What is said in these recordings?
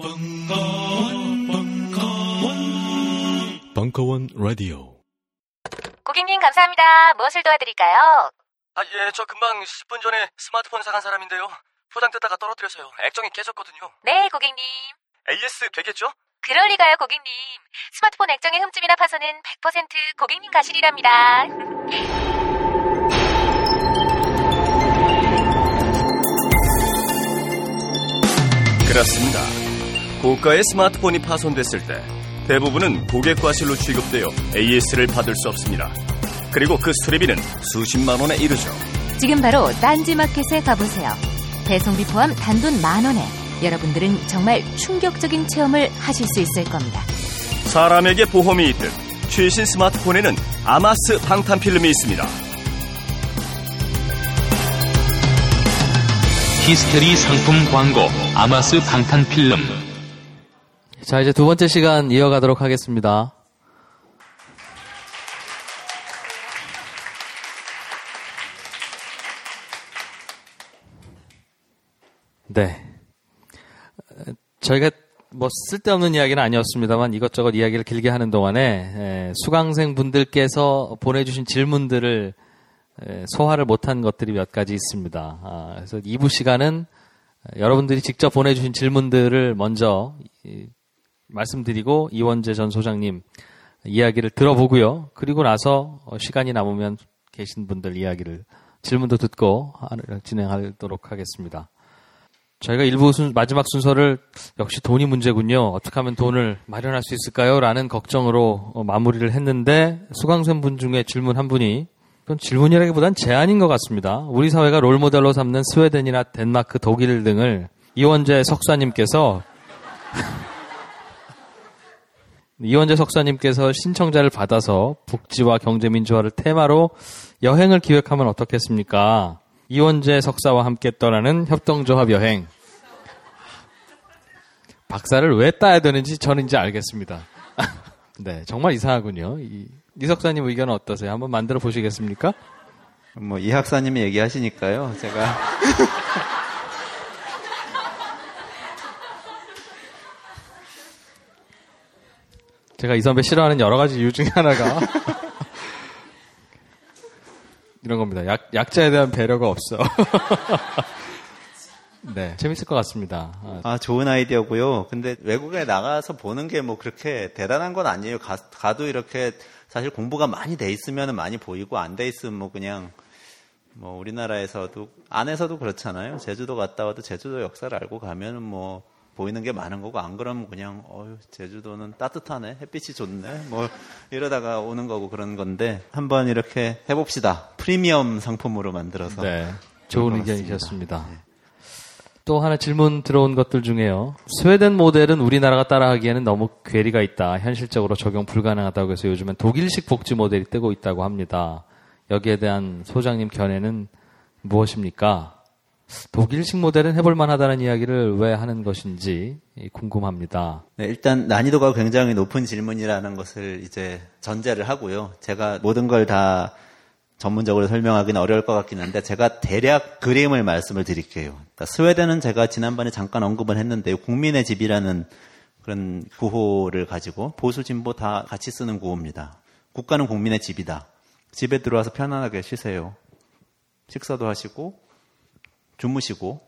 벙커원, 벙커원, 벙커원 라디오. 고객님 감사합니다. 무엇을 도와드릴까요? 아, 예, 저 금방 10분 전에 스마트폰 사간 사람인데요. 포장 뜯다가 떨어뜨려서요. 액정이 깨졌거든요. 네, 고객님. AS 되겠죠? 그럴 리가요, 고객님. 스마트폰 액정의 흠집이나 파손은 100% 고객님 가실이랍니다. 그렇습니다. 고가의 스마트폰이 파손됐을 때 대부분은 고객 과실로 취급되어 AS를 받을 수 없습니다. 그리고 그 수리비는 수십만 원에 이르죠. 지금 바로 딴지마켓에 가보세요. 배송비 포함 단돈 만 원에 여러분들은 정말 충격적인 체험을 하실 수 있을 겁니다. 사람에게 보험이 있듯 최신 스마트폰에는 아마스 방탄 필름이 있습니다. 히스테리 상품 광고 아마스 방탄 필름 자, 이제 두 번째 시간 이어가도록 하겠습니다. 네. 저희가 뭐 쓸데없는 이야기는 아니었습니다만 이것저것 이야기를 길게 하는 동안에 수강생 분들께서 보내주신 질문들을 소화를 못한 것들이 몇 가지 있습니다. 아, 그래서 2부 시간은 여러분들이 직접 보내주신 질문들을 먼저 말씀드리고 이원재 전 소장님 이야기를 들어보고요. 그리고 나서 시간이 남으면 계신 분들 이야기를 질문도 듣고 진행하도록 하겠습니다. 저희가 일부 순, 마지막 순서를 역시 돈이 문제군요. 어떻게 하면 돈을 마련할 수 있을까요? 라는 걱정으로 어, 마무리를 했는데 수강생 분 중에 질문 한 분이 그건 질문이라기보단 제안인 것 같습니다. 우리 사회가 롤모델로 삼는 스웨덴이나 덴마크, 독일 등을 이원재 석사님께서 이원재 석사님께서 신청자를 받아서 복지와 경제민주화를 테마로 여행을 기획하면 어떻겠습니까? 이원재 석사와 함께 떠나는 협동조합 여행. 박사를 왜 따야 되는지 저는 이제 알겠습니다. 네, 정말 이상하군요. 이, 이 석사님 의견은 어떠세요? 한번 만들어 보시겠습니까? 뭐, 이 학사님이 얘기하시니까요. 제가. 제가 이 선배 싫어하는 여러 가지 이유 중에 하나가 이런 겁니다. 약, 약자에 대한 배려가 없어. 네, 재밌을 것 같습니다. 아, 아, 좋은 아이디어고요. 근데 외국에 나가서 보는 게 뭐 그렇게 대단한 건 아니에요. 가, 가도 이렇게 사실 공부가 많이 돼 있으면 많이 보이고 안 돼 있으면 뭐 그냥 뭐 우리나라에서도 안에서도 그렇잖아요. 제주도 갔다 와도 제주도 역사를 알고 가면은 뭐 보이는 게 많은 거고 안 그러면 그냥 어휴 제주도는 따뜻하네 햇빛이 좋네 뭐 이러다가 오는 거고 그런 건데 한번 이렇게 해봅시다. 프리미엄 상품으로 만들어서. 네 좋은 의견이셨습니다. 네. 또 하나 질문 들어온 것들 중에요. 스웨덴 모델은 우리나라가 따라하기에는 너무 괴리가 있다. 현실적으로 적용 불가능하다고 해서 요즘엔 독일식 복지 모델이 뜨고 있다고 합니다. 여기에 대한 소장님 견해는 무엇입니까? 독일식 모델은 해볼 만하다는 이야기를 왜 하는 것인지 궁금합니다. 네, 일단 난이도가 굉장히 높은 질문이라는 것을 이제 전제를 하고요. 제가 모든 걸 다 전문적으로 설명하기는 어려울 것 같긴 한데 제가 대략 그림을 말씀을 드릴게요. 그러니까 스웨덴은 제가 지난번에 잠깐 언급을 했는데요. 국민의 집이라는 그런 구호를 가지고 보수 진보 다 같이 쓰는 구호입니다. 국가는 국민의 집이다. 집에 들어와서 편안하게 쉬세요. 식사도 하시고 주무시고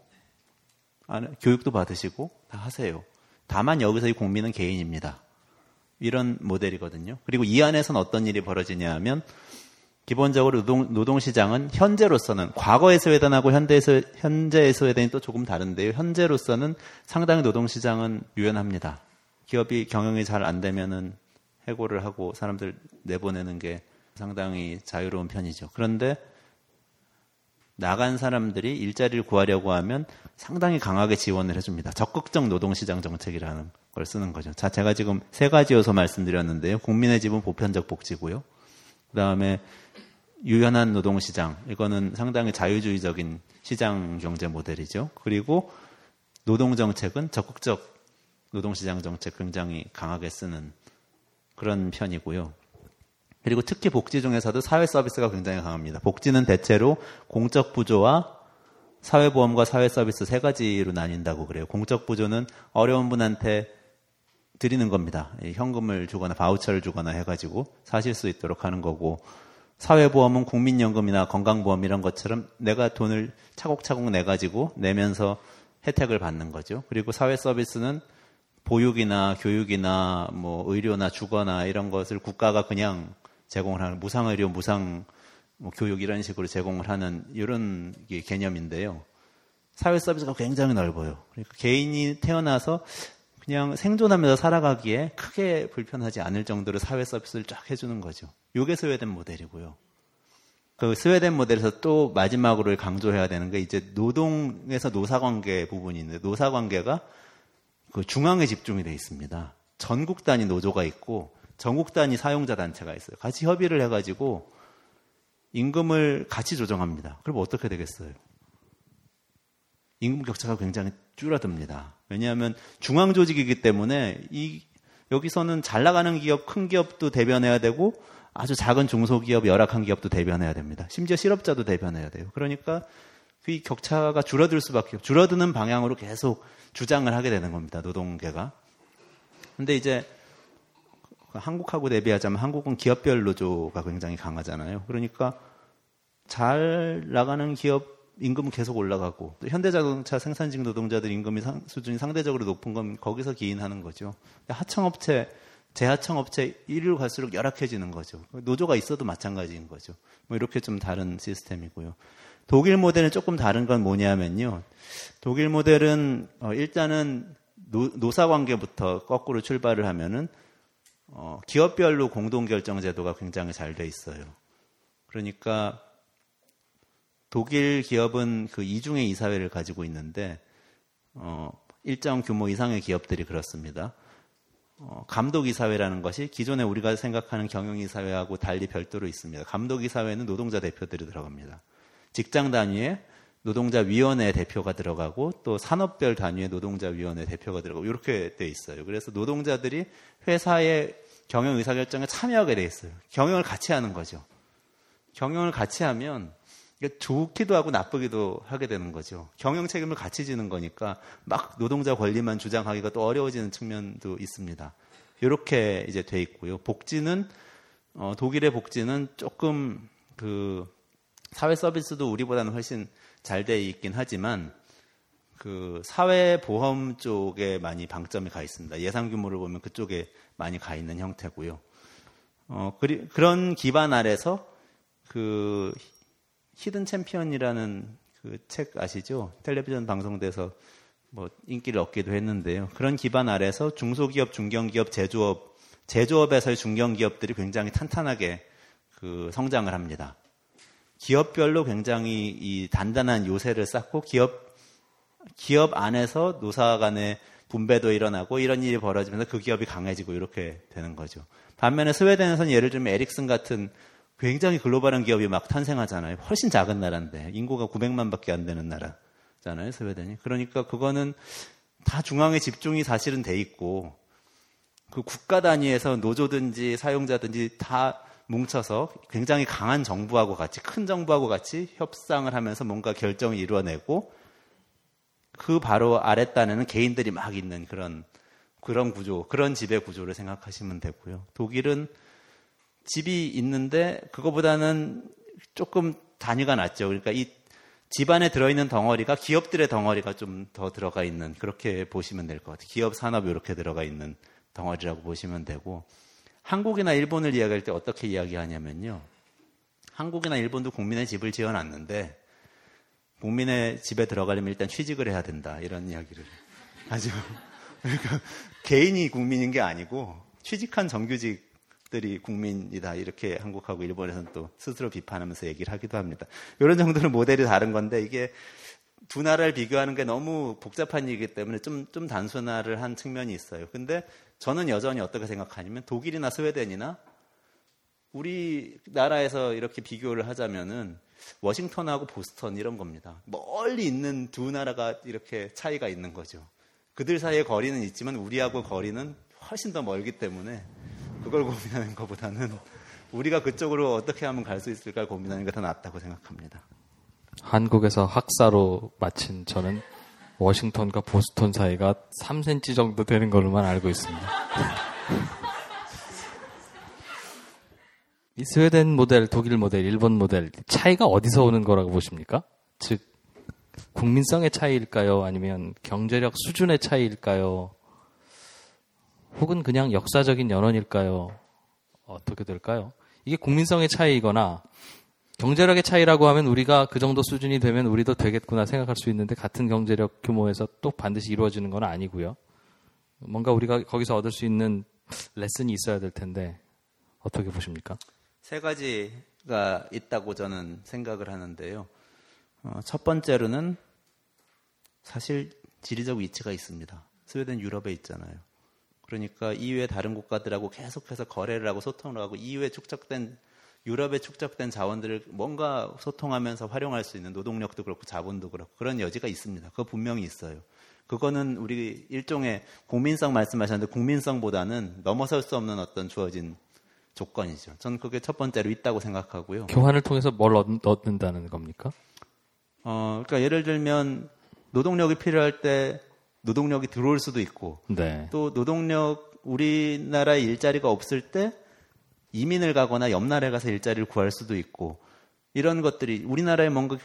교육도 받으시고 다 하세요. 다만 여기서 이 국민은 개인입니다. 이런 모델이거든요. 그리고 이 안에서는 어떤 일이 벌어지냐 하면 기본적으로 노동, 노동시장은 현재로서는 과거의 스웨덴하고 현대에서, 현재의 스웨덴이 또 조금 다른데요. 현재로서는 상당히 노동시장은 유연합니다. 기업이 경영이 잘 안 되면은 해고를 하고 사람들 내보내는 게 상당히 자유로운 편이죠. 그런데 나간 사람들이 일자리를 구하려고 하면 상당히 강하게 지원을 해줍니다. 적극적 노동시장 정책이라는 걸 쓰는 거죠. 자, 제가 지금 세 가지 요소 말씀드렸는데요. 국민의 집은 보편적 복지고요. 그 다음에 유연한 노동시장. 이거는 상당히 자유주의적인 시장 경제 모델이죠. 그리고 노동정책은 적극적 노동시장 정책 굉장히 강하게 쓰는 그런 편이고요. 그리고 특히 복지 중에서도 사회 서비스가 굉장히 강합니다. 복지는 대체로 공적 부조와 사회보험과 사회 서비스 세 가지로 나뉜다고 그래요. 공적 보조는 어려운 분한테 드리는 겁니다. 현금을 주거나 바우처를 주거나 해가지고 사실 수 있도록 하는 거고 사회보험은 국민연금이나 건강보험 이런 것처럼 내가 돈을 차곡차곡 내가지고 내면서 혜택을 받는 거죠. 그리고 사회 서비스는 보육이나 교육이나 뭐 의료나 주거나 이런 것을 국가가 그냥 제공을 하는 무상의료, 무상 뭐 교육 이런 식으로 제공을 하는 이런 개념인데요. 사회 서비스가 굉장히 넓어요. 그러니까 개인이 태어나서 그냥 생존하면서 살아가기에 크게 불편하지 않을 정도로 사회 서비스를 쫙 해주는 거죠. 이게 스웨덴 모델이고요. 그 스웨덴 모델에서 또 마지막으로 강조해야 되는 게 이제 노동에서 노사관계 부분이 있는데 노사관계가 그 중앙에 집중이 돼 있습니다. 전국 단위 노조가 있고 전국 단위 사용자 단체가 있어요. 같이 협의를 해가지고 임금을 같이 조정합니다. 그럼 어떻게 되겠어요? 임금 격차가 굉장히 줄어듭니다. 왜냐하면 중앙 조직이기 때문에 이 여기서는 잘 나가는 기업, 큰 기업도 대변해야 되고 아주 작은 중소기업, 열악한 기업도 대변해야 됩니다. 심지어 실업자도 대변해야 돼요. 그러니까 그 격차가 줄어들 수밖에 없. 줄어드는 방향으로 계속 주장을 하게 되는 겁니다. 노동계가. 근데 이제 한국하고 대비하자면 한국은 기업별 노조가 굉장히 강하잖아요. 그러니까 잘 나가는 기업 임금은 계속 올라가고 또 현대자동차 생산직 노동자들 임금이 상, 수준이 상대적으로 높은 건 거기서 기인하는 거죠. 하청업체, 재하청업체 아래로 갈수록 열악해지는 거죠. 노조가 있어도 마찬가지인 거죠. 뭐 이렇게 좀 다른 시스템이고요. 독일 모델은 조금 다른 건 뭐냐면요. 독일 모델은 어, 일단은 노, 사 관계부터 거꾸로 출발을 하면은 어, 기업별로 공동결정 제도가 굉장히 잘 돼 있어요. 그러니까 독일 기업은 그 이중의 이사회를 가지고 있는데 어, 일정 규모 이상의 기업들이 그렇습니다. 어, 감독이사회라는 것이 기존에 우리가 생각하는 경영이사회하고 달리 별도로 있습니다. 감독이사회는 노동자 대표들이 들어갑니다. 직장 단위에 노동자위원회 대표가 들어가고 또 산업별 단위의 노동자위원회 대표가 들어가고 이렇게 돼 있어요. 그래서 노동자들이 회사의 경영 의사결정에 참여하게 돼 있어요. 경영을 같이 하는 거죠. 경영을 같이 하면 좋기도 하고 나쁘기도 하게 되는 거죠. 경영 책임을 같이 지는 거니까 막 노동자 권리만 주장하기가 또 어려워지는 측면도 있습니다. 이렇게 이제 돼 있고요. 복지는 어, 독일의 복지는 조금 그 사회 서비스도 우리보다는 훨씬 잘 돼 있긴 하지만 그 사회 보험 쪽에 많이 방점이 가 있습니다. 예상 규모를 보면 그쪽에 많이 가 있는 형태고요. 어, 그리, 그런 기반 아래서 그 히든 챔피언이라는 그 책 아시죠? 텔레비전 방송돼서 뭐 인기를 얻기도 했는데요. 그런 기반 아래서 중소기업, 중견기업, 제조업, 제조업에서의 중견기업들이 굉장히 탄탄하게 그 성장을 합니다. 기업별로 굉장히 이 단단한 요새를 쌓고 기업 기업 안에서 노사 간의 분배도 일어나고 이런 일이 벌어지면서 그 기업이 강해지고 이렇게 되는 거죠. 반면에 스웨덴에서는 예를 들면 에릭슨 같은 굉장히 글로벌한 기업이 막 탄생하잖아요. 훨씬 작은 나라인데 인구가 900만밖에 안 되는 나라잖아요. 스웨덴이. 그러니까 그거는 다 중앙에 집중이 사실은 돼 있고 그 국가 단위에서 노조든지 사용자든지 다 뭉쳐서 굉장히 강한 정부하고 같이 큰 정부하고 같이 협상을 하면서 뭔가 결정을 이루어내고 그 바로 아랫단에는 개인들이 막 있는 그런 그런 구조, 그런 지배 구조를 생각하시면 되고요. 독일은 집이 있는데 그거보다는 조금 단위가 낮죠. 그러니까 이 집안에 들어있는 덩어리가 기업들의 덩어리가 좀 더 들어가 있는 그렇게 보시면 될 것 같아요. 기업 산업이 이렇게 들어가 있는 덩어리라고 보시면 되고 한국이나 일본을 이야기할 때 어떻게 이야기하냐면요. 한국이나 일본도 국민의 집을 지어놨는데 국민의 집에 들어가려면 일단 취직을 해야 된다 이런 이야기를 하죠. 그러니까 개인이 국민인 게 아니고 취직한 정규직들이 국민이다 이렇게 한국하고 일본에서는 또 스스로 비판하면서 얘기를 하기도 합니다. 이런 정도는 모델이 다른 건데 이게 두 나라를 비교하는 게 너무 복잡한 일이기 때문에 좀, 좀 단순화를 한 측면이 있어요. 근데 저는 여전히 어떻게 생각하냐면 독일이나 스웨덴이나 우리나라에서 이렇게 비교를 하자면은 워싱턴하고 보스턴 이런 겁니다. 멀리 있는 두 나라가 이렇게 차이가 있는 거죠. 그들 사이의 거리는 있지만 우리하고 거리는 훨씬 더 멀기 때문에 그걸 고민하는 것보다는 우리가 그쪽으로 어떻게 하면 갈 수 있을까 고민하는 게 더 낫다고 생각합니다. 한국에서 학사로 마친 저는 워싱턴과 보스턴 사이가 3cm 정도 되는 걸로만 알고 있습니다. 이 스웨덴 모델, 독일 모델, 일본 모델 차이가 어디서 오는 거라고 보십니까? 즉 국민성의 차이일까요? 아니면 경제력 수준의 차이일까요? 혹은 그냥 역사적인 연원일까요? 어떻게 될까요? 이게 국민성의 차이이거나 경제력의 차이라고 하면 우리가 그 정도 수준이 되면 우리도 되겠구나 생각할 수 있는데 같은 경제력 규모에서 또 반드시 이루어지는 건 아니고요. 뭔가 우리가 거기서 얻을 수 있는 레슨이 있어야 될 텐데 어떻게 보십니까? 세 가지가 있다고 저는 생각을 하는데요. 어, 첫 번째로는 사실 지리적 위치가 있습니다. 스웨덴 유럽에 있잖아요. 그러니까 이후에 다른 국가들하고 계속해서 거래를 하고 소통을 하고 이후에 축적된 유럽에 축적된 자원들을 뭔가 소통하면서 활용할 수 있는 노동력도 그렇고 자본도 그렇고 그런 여지가 있습니다. 그거 분명히 있어요. 그거는 우리 일종의 국민성 말씀하셨는데 국민성보다는 넘어설 수 없는 어떤 주어진 조건이죠. 저는 그게 첫 번째로 있다고 생각하고요. 교환을 통해서 뭘 얻, 얻는다는 겁니까? 어, 그러니까 예를 들면 노동력이 필요할 때 노동력이 들어올 수도 있고 네. 또 노동력 우리나라에 일자리가 없을 때 이민을 가거나 옆 나라에 가서 일자리를 구할 수도 있고 이런 것들이 우리나라에 뭔가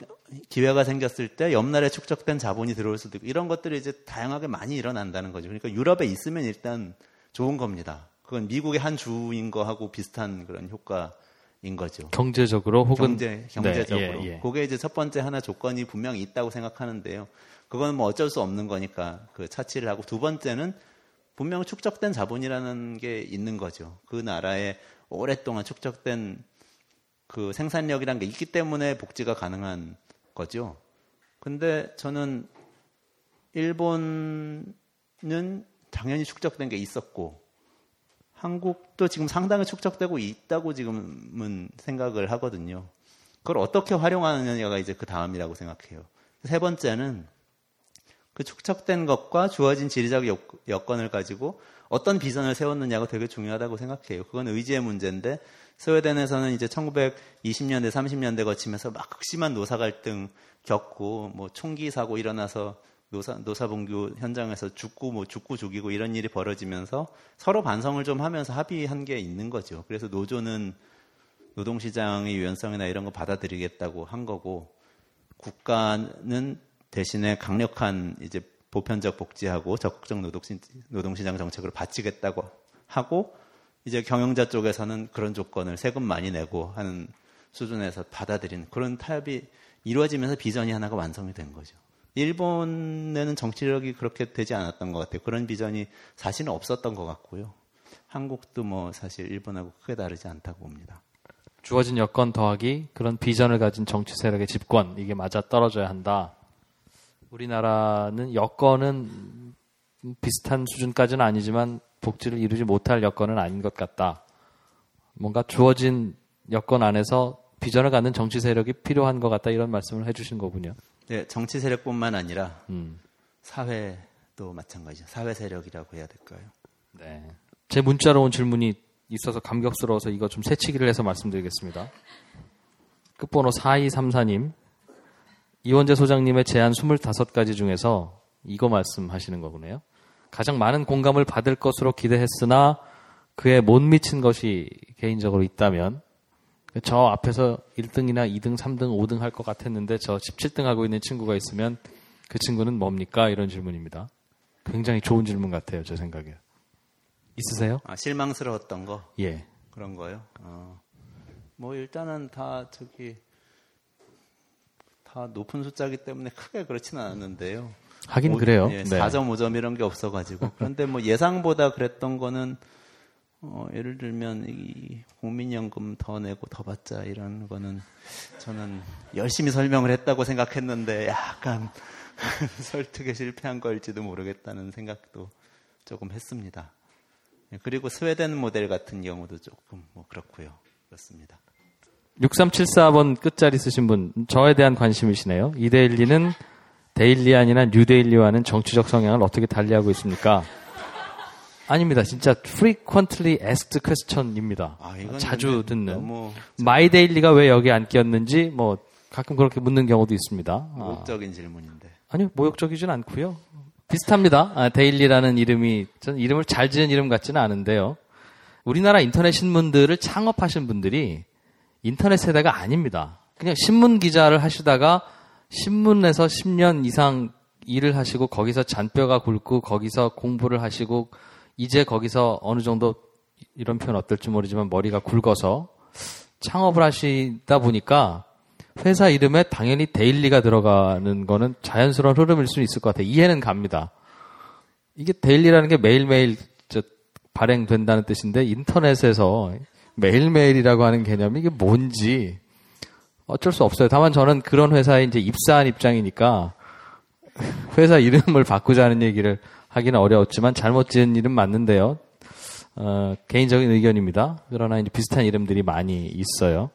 기회가 생겼을 때 옆 나라에 축적된 자본이 들어올 수도 있고 이런 것들이 이제 다양하게 많이 일어난다는 거죠. 그러니까 유럽에 있으면 일단 좋은 겁니다. 그건 미국의 한 주인 거하고 비슷한 그런 효과인 거죠. 경제적으로 혹은 경제, 경제적으로. 네, 예, 예. 그게 이제 첫 번째 하나 조건이 분명히 있다고 생각하는데요. 그건 뭐 어쩔 수 없는 거니까 그 차치를 하고 두 번째는 분명 축적된 자본이라는 게 있는 거죠. 그 나라에 오랫동안 축적된 그 생산력이란 게 있기 때문에 복지가 가능한 거죠. 근데 저는 일본은 당연히 축적된 게 있었고 한국도 지금 상당히 축적되고 있다고 지금은 생각을 하거든요. 그걸 어떻게 활용하느냐가 이제 그 다음이라고 생각해요. 세 번째는 그 축적된 것과 주어진 지리적 여건을 가지고 어떤 비전을 세웠느냐가 되게 중요하다고 생각해요. 그건 의지의 문제인데 스웨덴에서는 이제 1920년대, 30년대 거치면서 막 극심한 노사 갈등 겪고 뭐 총기 사고 일어나서 노사 노사봉규 현장에서 죽고 뭐 죽고 죽이고 이런 일이 벌어지면서 서로 반성을 좀 하면서 합의한 게 있는 거죠. 그래서 노조는 노동시장의 유연성이나 이런 거 받아들이겠다고 한 거고 국가는 대신에 강력한 이제 보편적 복지하고 적극적 노동시, 노동시장 정책을 바치겠다고 하고 이제 경영자 쪽에서는 그런 조건을 세금 많이 내고 하는 수준에서 받아들이는 그런 타협이 이루어지면서 비전이 하나가 완성이 된 거죠. 일본에는 정치력이 그렇게 되지 않았던 것 같아요. 그런 비전이 사실은 없었던 것 같고요. 한국도 뭐 사실 일본하고 크게 다르지 않다고 봅니다. 주어진 여건 더하기 그런 비전을 가진 정치 세력의 집권 이게 맞아 떨어져야 한다. 우리나라는 여건은 비슷한 수준까지는 아니지만 복지를 이루지 못할 여건은 아닌 것 같다. 뭔가 주어진 여건 안에서 비전을 갖는 정치 세력이 필요한 것 같다 이런 말씀을 해주신 거군요. 네, 정치 세력뿐만 아니라 음. 사회도 마찬가지죠. 사회 세력이라고 해야 될까요? 네. 제 문자로 온 질문이 있어서 감격스러워서 이거 좀 새치기를 해서 말씀드리겠습니다. 끝번호 4234님. 이원재 소장님의 제안 25가지 중에서 이거 말씀하시는 거군요. 가장 많은 공감을 받을 것으로 기대했으나 그에 못 미친 것이 개인적으로 있다면 저 앞에서 1등이나 2등, 3등, 5등 할 것 같았는데 저 17등 하고 있는 친구가 있으면 그 친구는 뭡니까? 이런 질문입니다. 굉장히 좋은 질문 같아요, 제 생각에. 있으세요? 아, 실망스러웠던 거 예. 그런 거요. 어. 뭐 일단은 다 저기 다 높은 숫자이기 때문에 크게 그렇지는 않았는데요. 하긴 오- 그래요. 예, 네. 4.5점 이런 게 없어가지고 그런데 뭐 예상보다 그랬던 거는 어, 예를 들면 이 국민연금 더 내고 더 받자 이런 거는 저는 열심히 설명을 했다고 생각했는데 약간 설득에 실패한 걸지도 모르겠다는 생각도 조금 했습니다. 예, 그리고 스웨덴 모델 같은 경우도 조금 뭐 그렇고요. 그렇습니다. 6374번 끝자리 쓰신 분, 저에 대한 관심이시네요. 이데일리는 데일리안이나 뉴데일리와는 정치적 성향을 어떻게 달리하고 있습니까? 아닙니다. 진짜 frequently asked question입니다. 아, 자주 듣는. 너무 마이데일리가 왜 여기 안 끼었는지 뭐 가끔 그렇게 묻는 경우도 있습니다. 아, 모욕적인 질문인데. 아니요, 모욕적이진 않고요. 비슷합니다. 아, 데일리라는 이름이 전 이름을 잘 지은 이름 같지는 않은데요. 우리나라 인터넷 신문들을 창업하신 분들이 인터넷 세대가 아닙니다. 그냥 신문 기자를 하시다가 신문에서 10년 이상 일을 하시고 거기서 잔뼈가 굵고 거기서 공부를 하시고 이제 거기서 어느 정도 이런 표현 어떨지 모르지만 머리가 굵어서 창업을 하시다 보니까 회사 이름에 당연히 데일리가 들어가는 거는 자연스러운 흐름일 수 있을 것 같아요. 이해는 갑니다. 이게 데일리라는 게 매일매일 저 발행된다는 뜻인데 인터넷에서 매일매일이라고 하는 개념이 이게 뭔지 어쩔 수 없어요. 다만 저는 그런 회사에 이제 입사한 입장이니까 회사 이름을 바꾸자는 얘기를 하기는 어려웠지만 잘못 지은 이름 맞는데요. 어, 개인적인 의견입니다. 그러나 이제 비슷한 이름들이 많이 있어요.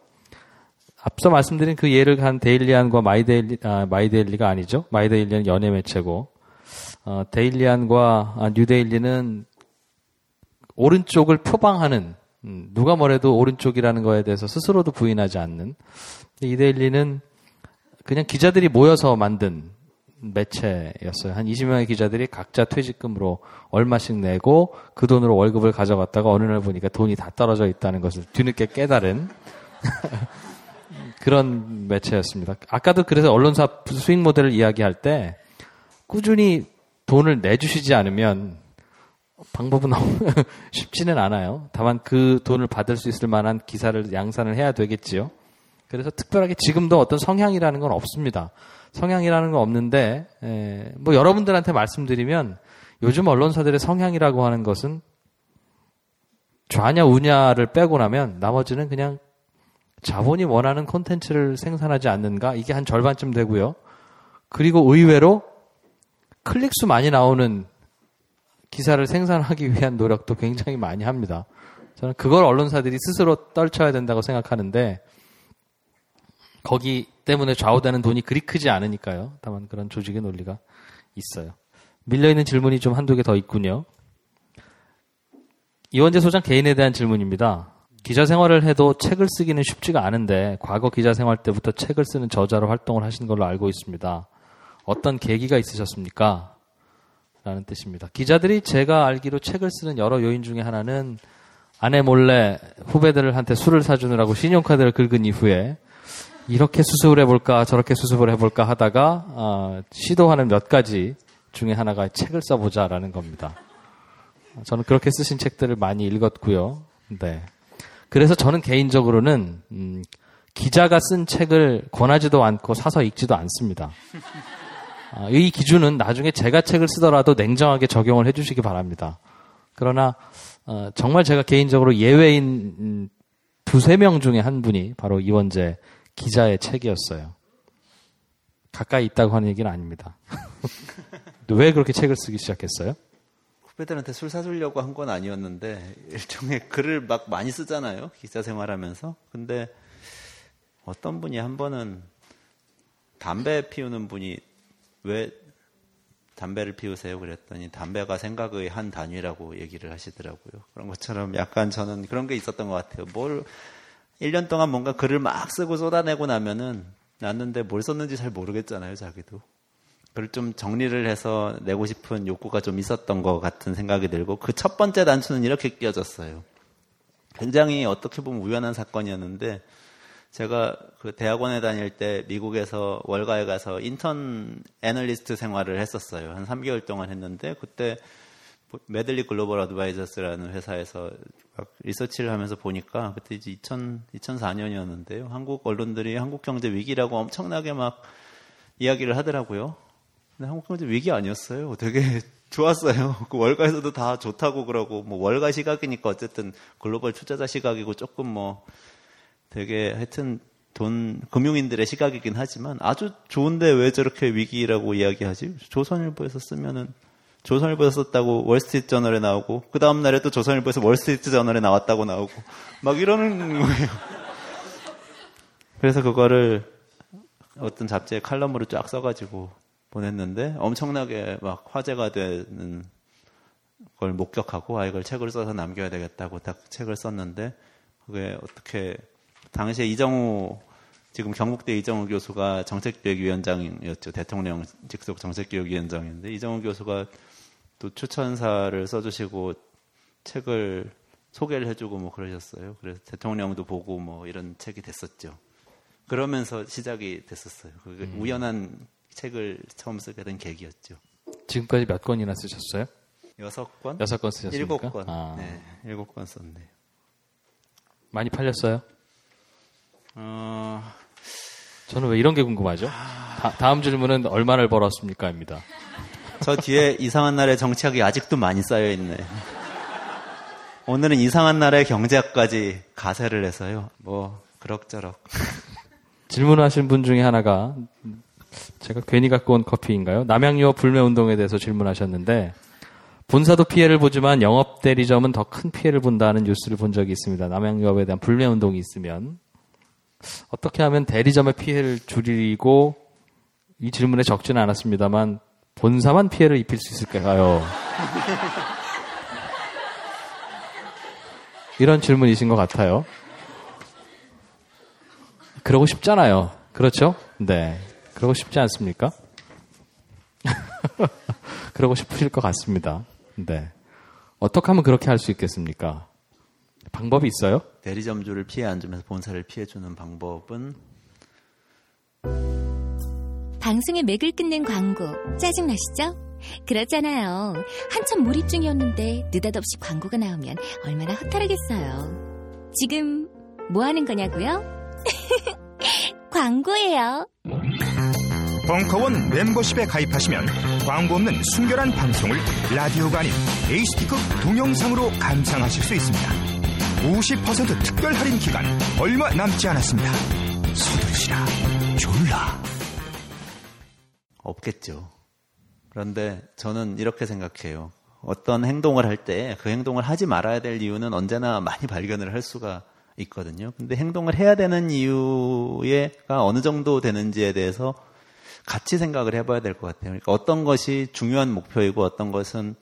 앞서 말씀드린 그 예를 한 데일리안과 마이데일리, 아, 마이데일리가 아니죠. 마이데일리는 연예 매체고, 어, 데일리안과 아, 뉴데일리는 오른쪽을 표방하는, 음, 누가 뭐래도 오른쪽이라는 거에 대해서 스스로도 부인하지 않는, 이데일리는 그냥 기자들이 모여서 만든 매체였어요. 한 20명의 기자들이 각자 퇴직금으로 얼마씩 내고 그 돈으로 월급을 가져갔다가 어느 날 보니까 돈이 다 떨어져 있다는 것을 뒤늦게 깨달은 그런 매체였습니다. 아까도 그래서 언론사 수익 모델을 이야기할 때 꾸준히 돈을 내주시지 않으면 방법은 쉽지는 않아요. 다만 그 돈을 받을 수 있을 만한 기사를 양산을 해야 되겠지요. 그래서 특별하게 지금도 어떤 성향이라는 건 없습니다. 성향이라는 건 없는데 에, 뭐 여러분들한테 말씀드리면 요즘 언론사들의 성향이라고 하는 것은 좌냐 우냐를 빼고 나면 나머지는 그냥 자본이 원하는 콘텐츠를 생산하지 않는가 이게 한 절반쯤 되고요. 그리고 의외로 클릭수 많이 나오는 기사를 생산하기 위한 노력도 굉장히 많이 합니다. 저는 그걸 언론사들이 스스로 떨쳐야 된다고 생각하는데 거기 때문에 좌우되는 돈이 그리 크지 않으니까요. 다만 그런 조직의 논리가 있어요. 밀려있는 질문이 좀 한두 개 더 있군요. 이원재 소장 개인에 대한 질문입니다. 기자 생활을 해도 책을 쓰기는 쉽지가 않은데 과거 기자 생활 때부터 책을 쓰는 저자로 활동을 하신 걸로 알고 있습니다. 어떤 계기가 있으셨습니까? 라는 뜻입니다. 기자들이 제가 알기로 책을 쓰는 여러 요인 중에 하나는 아내 몰래 후배들한테 술을 사주느라고 신용카드를 긁은 이후에 이렇게 수습을 해볼까 저렇게 수습을 해볼까 하다가 어, 시도하는 몇 가지 중에 하나가 책을 써보자라는 겁니다. 저는 그렇게 쓰신 책들을 많이 읽었고요. 네. 그래서 저는 개인적으로는 음, 기자가 쓴 책을 권하지도 않고 사서 읽지도 않습니다. 아, 이 기준은 나중에 제가 책을 쓰더라도 냉정하게 적용을 해주시기 바랍니다. 그러나 어, 정말 제가 개인적으로 예외인 음, 두세 명 중에 한 분이 바로 이원재 기자의 책이었어요. 가까이 있다고 하는 얘기는 아닙니다. 왜 그렇게 책을 쓰기 시작했어요? 후배들한테 술 사주려고 한 건 아니었는데 일종의 글을 막 많이 쓰잖아요. 기자 생활하면서. 근데 어떤 분이 한 번은 담배 피우는 분이 왜 담배를 피우세요? 그랬더니 담배가 생각의 한 단위라고 얘기를 하시더라고요. 그런 것처럼 약간 저는 그런 게 있었던 것 같아요. 뭘 1년 동안 뭔가 글을 막 쓰고 쏟아내고 나면은 났는데 뭘 썼는지 잘 모르겠잖아요, 자기도. 그걸 좀 정리를 해서 내고 싶은 욕구가 좀 있었던 것 같은 생각이 들고 그 첫 번째 단추는 이렇게 끼어졌어요. 굉장히 어떻게 보면 우연한 사건이었는데 제가 그 대학원에 다닐 때 미국에서 월가에 가서 인턴 애널리스트 생활을 했었어요. 한 3개월 동안 했는데 그때 Medley Global Advisors라는 회사에서 리서치를 하면서 보니까 그때 이제 2000, 2004년이었는데요. 한국 언론들이 한국 경제 위기라고 엄청나게 막 이야기를 하더라고요. 근데 한국 경제 위기 아니었어요. 되게 좋았어요. 그 월가에서도 다 좋다고 그러고 뭐 월가 시각이니까 어쨌든 글로벌 투자자 시각이고 조금 뭐 되게 하여튼 돈 금융인들의 시각이긴 하지만 아주 좋은데 왜 저렇게 위기라고 이야기하지? 조선일보에서 쓰면은 조선일보에서 썼다고 월스트리트 저널에 나오고 그 다음 날에 또 조선일보에서 월스트리트 저널에 나왔다고 나오고 막 이러는 거예요. 그래서 그거를 어떤 잡지에 칼럼으로 쫙 써가지고 보냈는데 엄청나게 막 화제가 되는 걸 목격하고 아 이걸 책을 써서 남겨야 되겠다고 딱 책을 썼는데 그게 어떻게 당시에 이정우 지금 경북대 이정우 교수가 정책기획위원장이었죠. 대통령 직속 정책기획위원장인데 이정우 교수가 또 추천사를 써주시고 책을 소개를 해주고 뭐 그러셨어요. 그래서 대통령도 보고 뭐 이런 책이 됐었죠. 그러면서 시작이 됐었어요. 그게 음. 우연한 책을 처음 쓰게 된 계기였죠. 지금까지 몇 권이나 쓰셨어요? 여섯 권? 여섯 건 쓰셨습니까? 일곱 권. 아. 네, 일곱 권 썼네요. 많이 팔렸어요? 어... 저는 왜 이런 게 궁금하죠? 다, 음 질문은 얼마를 벌었습니까?입니다. 저 뒤에 이상한 날의 정치학이 아직도 많이 쌓여 있네. 오늘은 이상한 나라의 경제학까지 가세를 해서요. 뭐 그럭저럭. 질문하신 분 중에 하나가 제가 괜히 갖고 온 커피인가요? 남양유업 불매 운동에 대해서 질문하셨는데 본사도 피해를 보지만 영업 대리점은 더 큰 피해를 본다는 뉴스를 본 적이 있습니다. 남양유업에 대한 불매 운동이 있으면 어떻게 하면 대리점의 피해를 줄이고 이 질문에 적지는 않았습니다만 본사만 피해를 입힐 수 있을까요? 이런 질문이신 것 같아요. 그러고 싶잖아요. 그렇죠? 네. 그러고 싶지 않습니까? 그러고 싶으실 것 같습니다. 네. 어떻게 하면 그렇게 할 수 있겠습니까? 방법이 있어요? 대리점주를 피해 안 주면서 본사를 피해 주는 방법은 방송에 맥을 끊는 광고 짜증 나시죠? 그렇잖아요. 한참 몰입 중이었는데 느닷없이 광고가 나오면 얼마나 허탈하겠어요. 지금 뭐 하는 거냐고요? 광고예요. 벙커원 멤버십에 가입하시면 광고 없는 순결한 방송을 라디오가 아닌 에이스티크 동영상으로 감상하실 수 있습니다. 50% 특별 할인 기간 얼마 남지 않았습니다. 서두르시라 졸라. 없겠죠. 그런데 저는 이렇게 생각해요. 어떤 행동을 할 때 그 행동을 하지 말아야 될 이유는 언제나 많이 발견을 할 수가 있거든요. 근데 행동을 해야 되는 이유가 어느 정도 되는지에 대해서 같이 생각을 해봐야 될 것 같아요. 그러니까 어떤 것이 중요한 목표이고 어떤 것은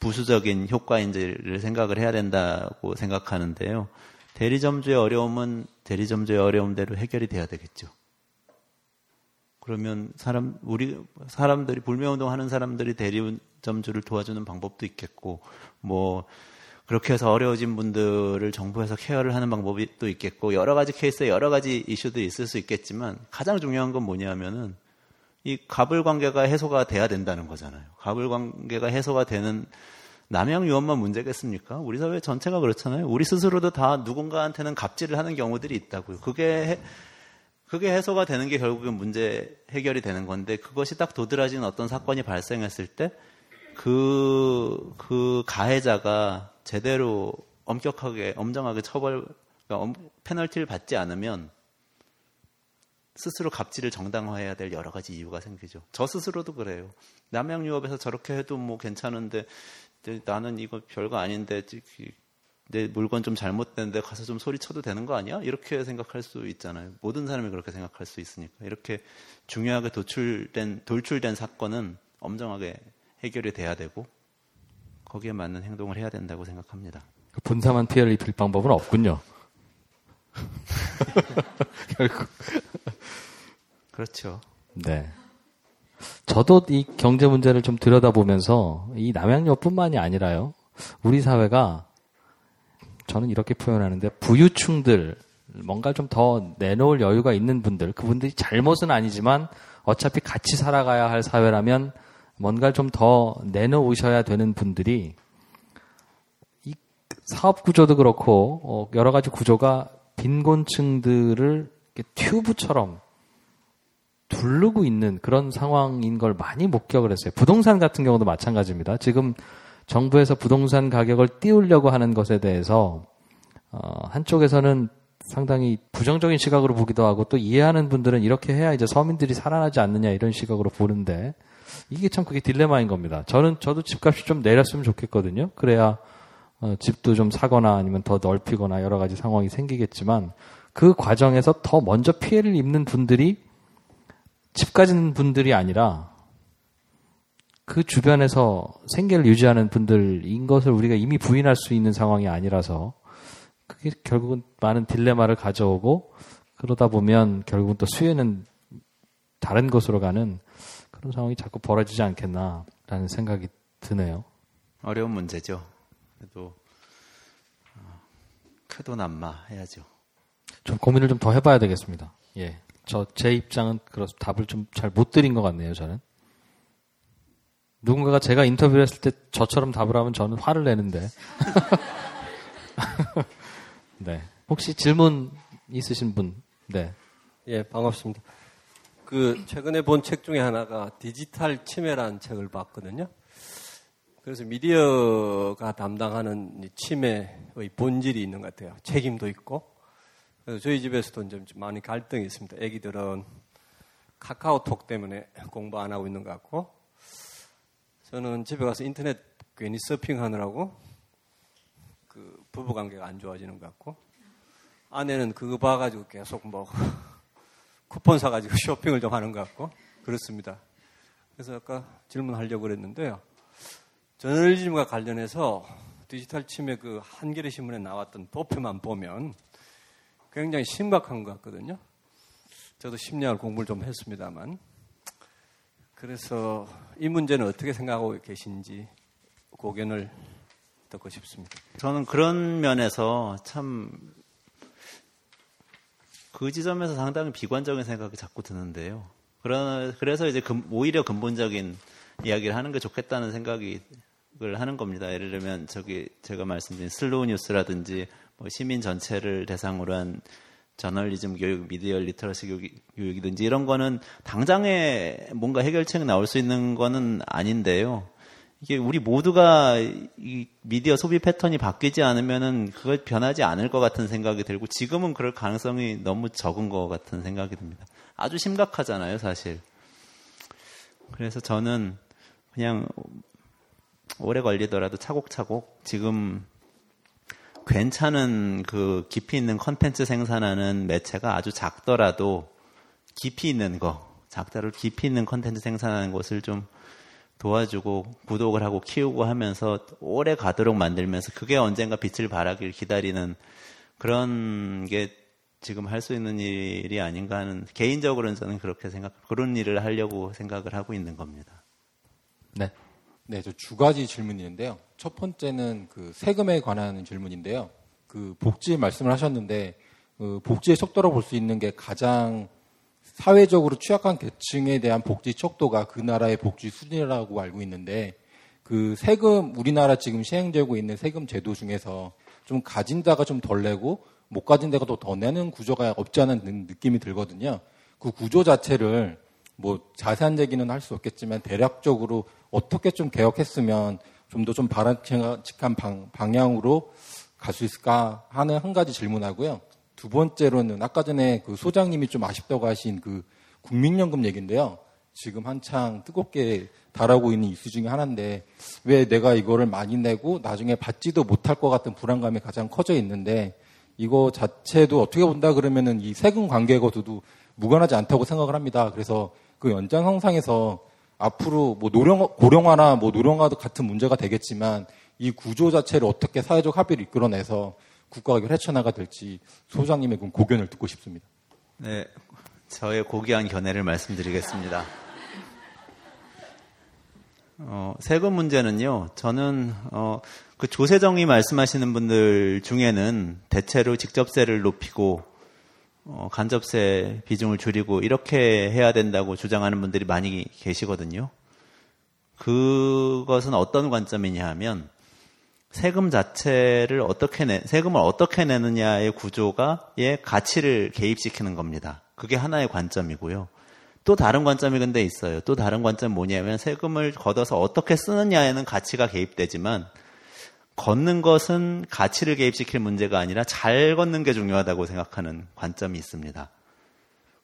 부수적인 효과인지를 생각을 해야 된다고 생각하는데요. 대리점주의 어려움은 대리점주의 어려움대로 해결이 돼야 되겠죠. 그러면 사람 우리 사람들이 불매운동 하는 사람들이 대리점주를 도와주는 방법도 있겠고 뭐 그렇게 해서 어려워진 분들을 정부에서 케어를 하는 방법이 또 있겠고 여러 가지 케이스에 여러 가지 이슈들이 있을 수 있겠지만 가장 중요한 건 뭐냐면은 이 갑을 관계가 해소가 돼야 된다는 거잖아요. 갑을 관계가 해소가 되는 남양 유언만 문제겠습니까? 우리 사회 전체가 그렇잖아요. 우리 스스로도 다 누군가한테는 갑질을 하는 경우들이 있다고요. 그게 그게 해소가 되는 게 결국은 문제 해결이 되는 건데 그것이 딱 도드라지는 어떤 사건이 발생했을 때 그, 그 가해자가 제대로 엄격하게, 엄정하게 처벌, 그러니까 페널티를 받지 않으면 스스로 갑질을 정당화해야 될 여러 가지 이유가 생기죠. 저 스스로도 그래요. 남양 유업에서 저렇게 해도 뭐 괜찮은데 나는 이거 별거 아닌데 내 물건 좀 잘못됐는데 가서 좀 소리쳐도 되는 거 아니야? 이렇게 생각할 수 있잖아요. 모든 사람이 그렇게 생각할 수 있으니까 이렇게 중요하게 도출된 돌출된 사건은 엄정하게 해결이 돼야 되고 거기에 맞는 행동을 해야 된다고 생각합니다. 그 본사만 피해를 입힐 방법은 없군요. 결국 그렇죠. 네. 저도 이 경제 문제를 좀 들여다보면서 이 남양유뿐만이 아니라요. 우리 사회가 저는 이렇게 표현하는데 부유층들 뭔가 좀 더 내놓을 여유가 있는 분들 그분들이 잘못은 아니지만 어차피 같이 살아가야 할 사회라면 뭔가 좀 더 내놓으셔야 되는 분들이 이 사업 구조도 그렇고 어, 여러 가지 구조가 빈곤층들을 튜브처럼 두르고 있는 그런 상황인 걸 많이 목격을 했어요. 부동산 같은 경우도 마찬가지입니다. 지금 정부에서 부동산 가격을 띄우려고 하는 것에 대해서 어, 한쪽에서는 상당히 부정적인 시각으로 보기도 하고 또 이해하는 분들은 이렇게 해야 이제 서민들이 살아나지 않느냐 이런 시각으로 보는데 이게 참 그게 딜레마인 겁니다. 저는 저도 집값이 좀 내렸으면 좋겠거든요. 그래야 어, 집도 좀 사거나 아니면 더 넓히거나 여러 가지 상황이 생기겠지만 그 과정에서 더 먼저 피해를 입는 분들이 집 가진 분들이 아니라 그 주변에서 생계를 유지하는 분들인 것을 우리가 이미 부인할 수 있는 상황이 아니라서 그게 결국은 많은 딜레마를 가져오고 그러다 보면 결국은 또 수혜는 다른 곳으로 가는 그런 상황이 자꾸 벌어지지 않겠나라는 생각이 드네요. 어려운 문제죠. 그래도 어, 크도 남마 해야죠. 좀 고민을 좀 더 해봐야 되겠습니다. 예, 저 제 입장은 그렇 답을 좀 잘 못 드린 것 같네요. 저는 누군가가 제가 인터뷰를 했을 때 저처럼 답을 하면 저는 화를 내는데. 네, 혹시 질문 있으신 분? 네. 예, 반갑습니다. 그 최근에 본 책 중에 하나가 디지털 침해라는 책을 봤거든요. 그래서 미디어가 담당하는 침해의 본질이 있는 것 같아요. 책임도 있고. 그래서 저희 집에서도 좀 많이 갈등이 있습니다. 애기들은 카카오톡 때문에 공부 안 하고 있는 것 같고, 저는 집에 가서 인터넷 괜히 서핑하느라고 그 부부 관계가 안 좋아지는 것 같고, 아내는 그거 봐가지고 계속 뭐 쿠폰 사가지고 쇼핑을 좀 하는 것 같고 그렇습니다. 그래서 아까 질문하려고 그랬는데요. 저널리즘과 관련해서 디지털 침해 그 한겨레 신문에 나왔던 도표만 보면 굉장히 심각한 것 같거든요. 저도 10년을 공부를 좀 했습니다만. 그래서 이 문제는 어떻게 생각하고 계신지 고견을 듣고 싶습니다. 저는 그런 면에서 참 그 지점에서 상당히 비관적인 생각이 자꾸 드는데요. 그래서 이제 오히려 근본적인 이야기를 하는 게 좋겠다는 생각이 을 하는 겁니다. 예를 들면 저기 제가 말씀드린 슬로우 뉴스라든지 뭐 시민 전체를 대상으로 한 저널리즘 교육, 미디어 literacy 교육, 이든지 이런 거는 당장에 뭔가 해결책이 나올 수 있는 거는 아닌데요. 이게 우리 모두가 이 미디어 소비 패턴이 바뀌지 않으면은 그걸 변하지 않을 것 같은 생각이 들고 지금은 그럴 가능성이 너무 적은 것 같은 생각이 듭니다. 아주 심각하잖아요, 사실. 그래서 저는 그냥 오래 걸리더라도 차곡차곡 지금 괜찮은 그 깊이 있는 컨텐츠 생산하는 매체가 아주 작더라도 깊이 있는 거, 작더라도 깊이 있는 컨텐츠 생산하는 것을 좀 도와주고 구독을 하고 키우고 하면서 오래 가도록 만들면서 그게 언젠가 빛을 발하길 기다리는 그런 게 지금 할 수 있는 일이 아닌가 하는 개인적으로는 저는 그렇게 생각 그런 일을 하려고 생각을 하고 있는 겁니다. 네. 네, 저 두 가지 질문이 있는데요. 첫 번째는 그 세금에 관한 질문인데요. 그 복지 말씀을 하셨는데 그 복지의 속도로 볼 수 있는 게 가장 사회적으로 취약한 계층에 대한 복지 척도가 그 나라의 복지 수준이라고 알고 있는데 그 세금 우리나라 지금 시행되고 있는 세금 제도 중에서 좀 가진 자가 좀 덜 내고 못 가진 데가 더 내는 구조가 없지 않은 느낌이 들거든요. 그 구조 자체를 뭐 자세한 얘기는 할 수 없겠지만 대략적으로 어떻게 좀 개혁했으면 좀 더좀 바람직한 방, 향으로 갈 수 있을까 하는 한 가지 질문하고요. 두 번째로는 아까 전에 그 소장님이 좀 아쉽다고 하신 그 국민연금 얘기인데요. 지금 한창 뜨겁게 달하고 있는 이슈 중에 하나인데 왜 내가 이거를 많이 내고 나중에 받지도 못할 것 같은 불안감이 가장 커져 있는데 이거 자체도 어떻게 본다 그러면은 이 세금 관계거도 무관하지 않다고 생각을 합니다. 그래서 그 연장성상에서 앞으로 뭐 노령, 고령화나 뭐 노령화도 같은 문제가 되겠지만 이 구조 자체를 어떻게 사회적 합의를 이끌어내서 국가가 헤쳐나가 될지 소장님의 그 고견을 듣고 싶습니다. 네, 저의 고귀한 견해를 말씀드리겠습니다. 어, 세금 문제는요, 저는, 어, 그 조세정이 말씀하시는 분들 중에는 대체로 직접세를 높이고 어, 간접세 비중을 줄이고 이렇게 해야 된다고 주장하는 분들이 많이 계시거든요. 그것은 어떤 관점이냐 하면 세금 자체를 어떻게 내, 세금을 어떻게 내느냐의 구조가의 가치를 개입시키는 겁니다. 그게 하나의 관점이고요. 또 다른 관점이 근데 있어요. 또 다른 관점 뭐냐면 세금을 걷어서 어떻게 쓰느냐에는 가치가 개입되지만 걷는 것은 가치를 개입시킬 문제가 아니라 잘 걷는 게 중요하다고 생각하는 관점이 있습니다.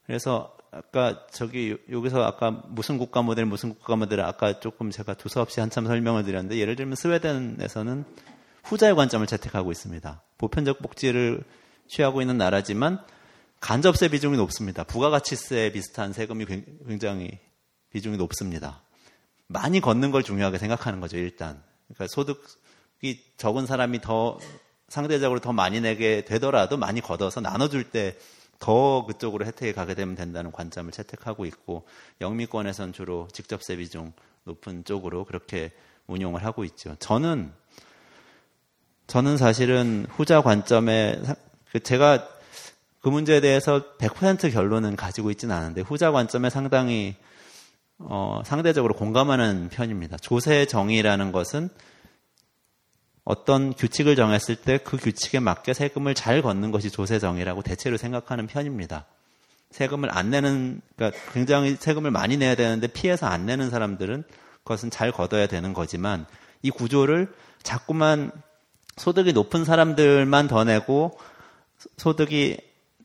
그래서 아까 저기 여기서 아까 무슨 국가 모델 무슨 국가 모델 아까 조금 제가 두서없이 한참 설명을 드렸는데 예를 들면 스웨덴에서는 후자의 관점을 채택하고 있습니다. 보편적 복지를 취하고 있는 나라지만 간접세 비중이 높습니다. 부가가치세 비슷한 세금이 굉장히 비중이 높습니다. 많이 걷는 걸 중요하게 생각하는 거죠, 일단. 그러니까 소득 이 적은 사람이 더 상대적으로 더 많이 내게 되더라도 많이 걷어서 나눠줄 때 더 그쪽으로 혜택이 가게 되면 된다는 관점을 채택하고 있고 영미권에선 주로 직접세 비중 높은 쪽으로 그렇게 운용을 하고 있죠. 저는 저는 사실은 후자 관점에 그 제가 그 문제에 대해서 100% 결론은 가지고 있지는 않은데 후자 관점에 상당히 어, 상대적으로 공감하는 편입니다. 조세 정의라는 것은 어떤 규칙을 정했을 때 그 규칙에 맞게 세금을 잘 걷는 것이 조세 정의라고 대체로 생각하는 편입니다. 세금을 안 내는 그러니까 굉장히 세금을 많이 내야 되는데 피해서 안 내는 사람들은 그것은 잘 걷어야 되는 거지만 이 구조를 자꾸만 소득이 높은 사람들만 더 내고 소득이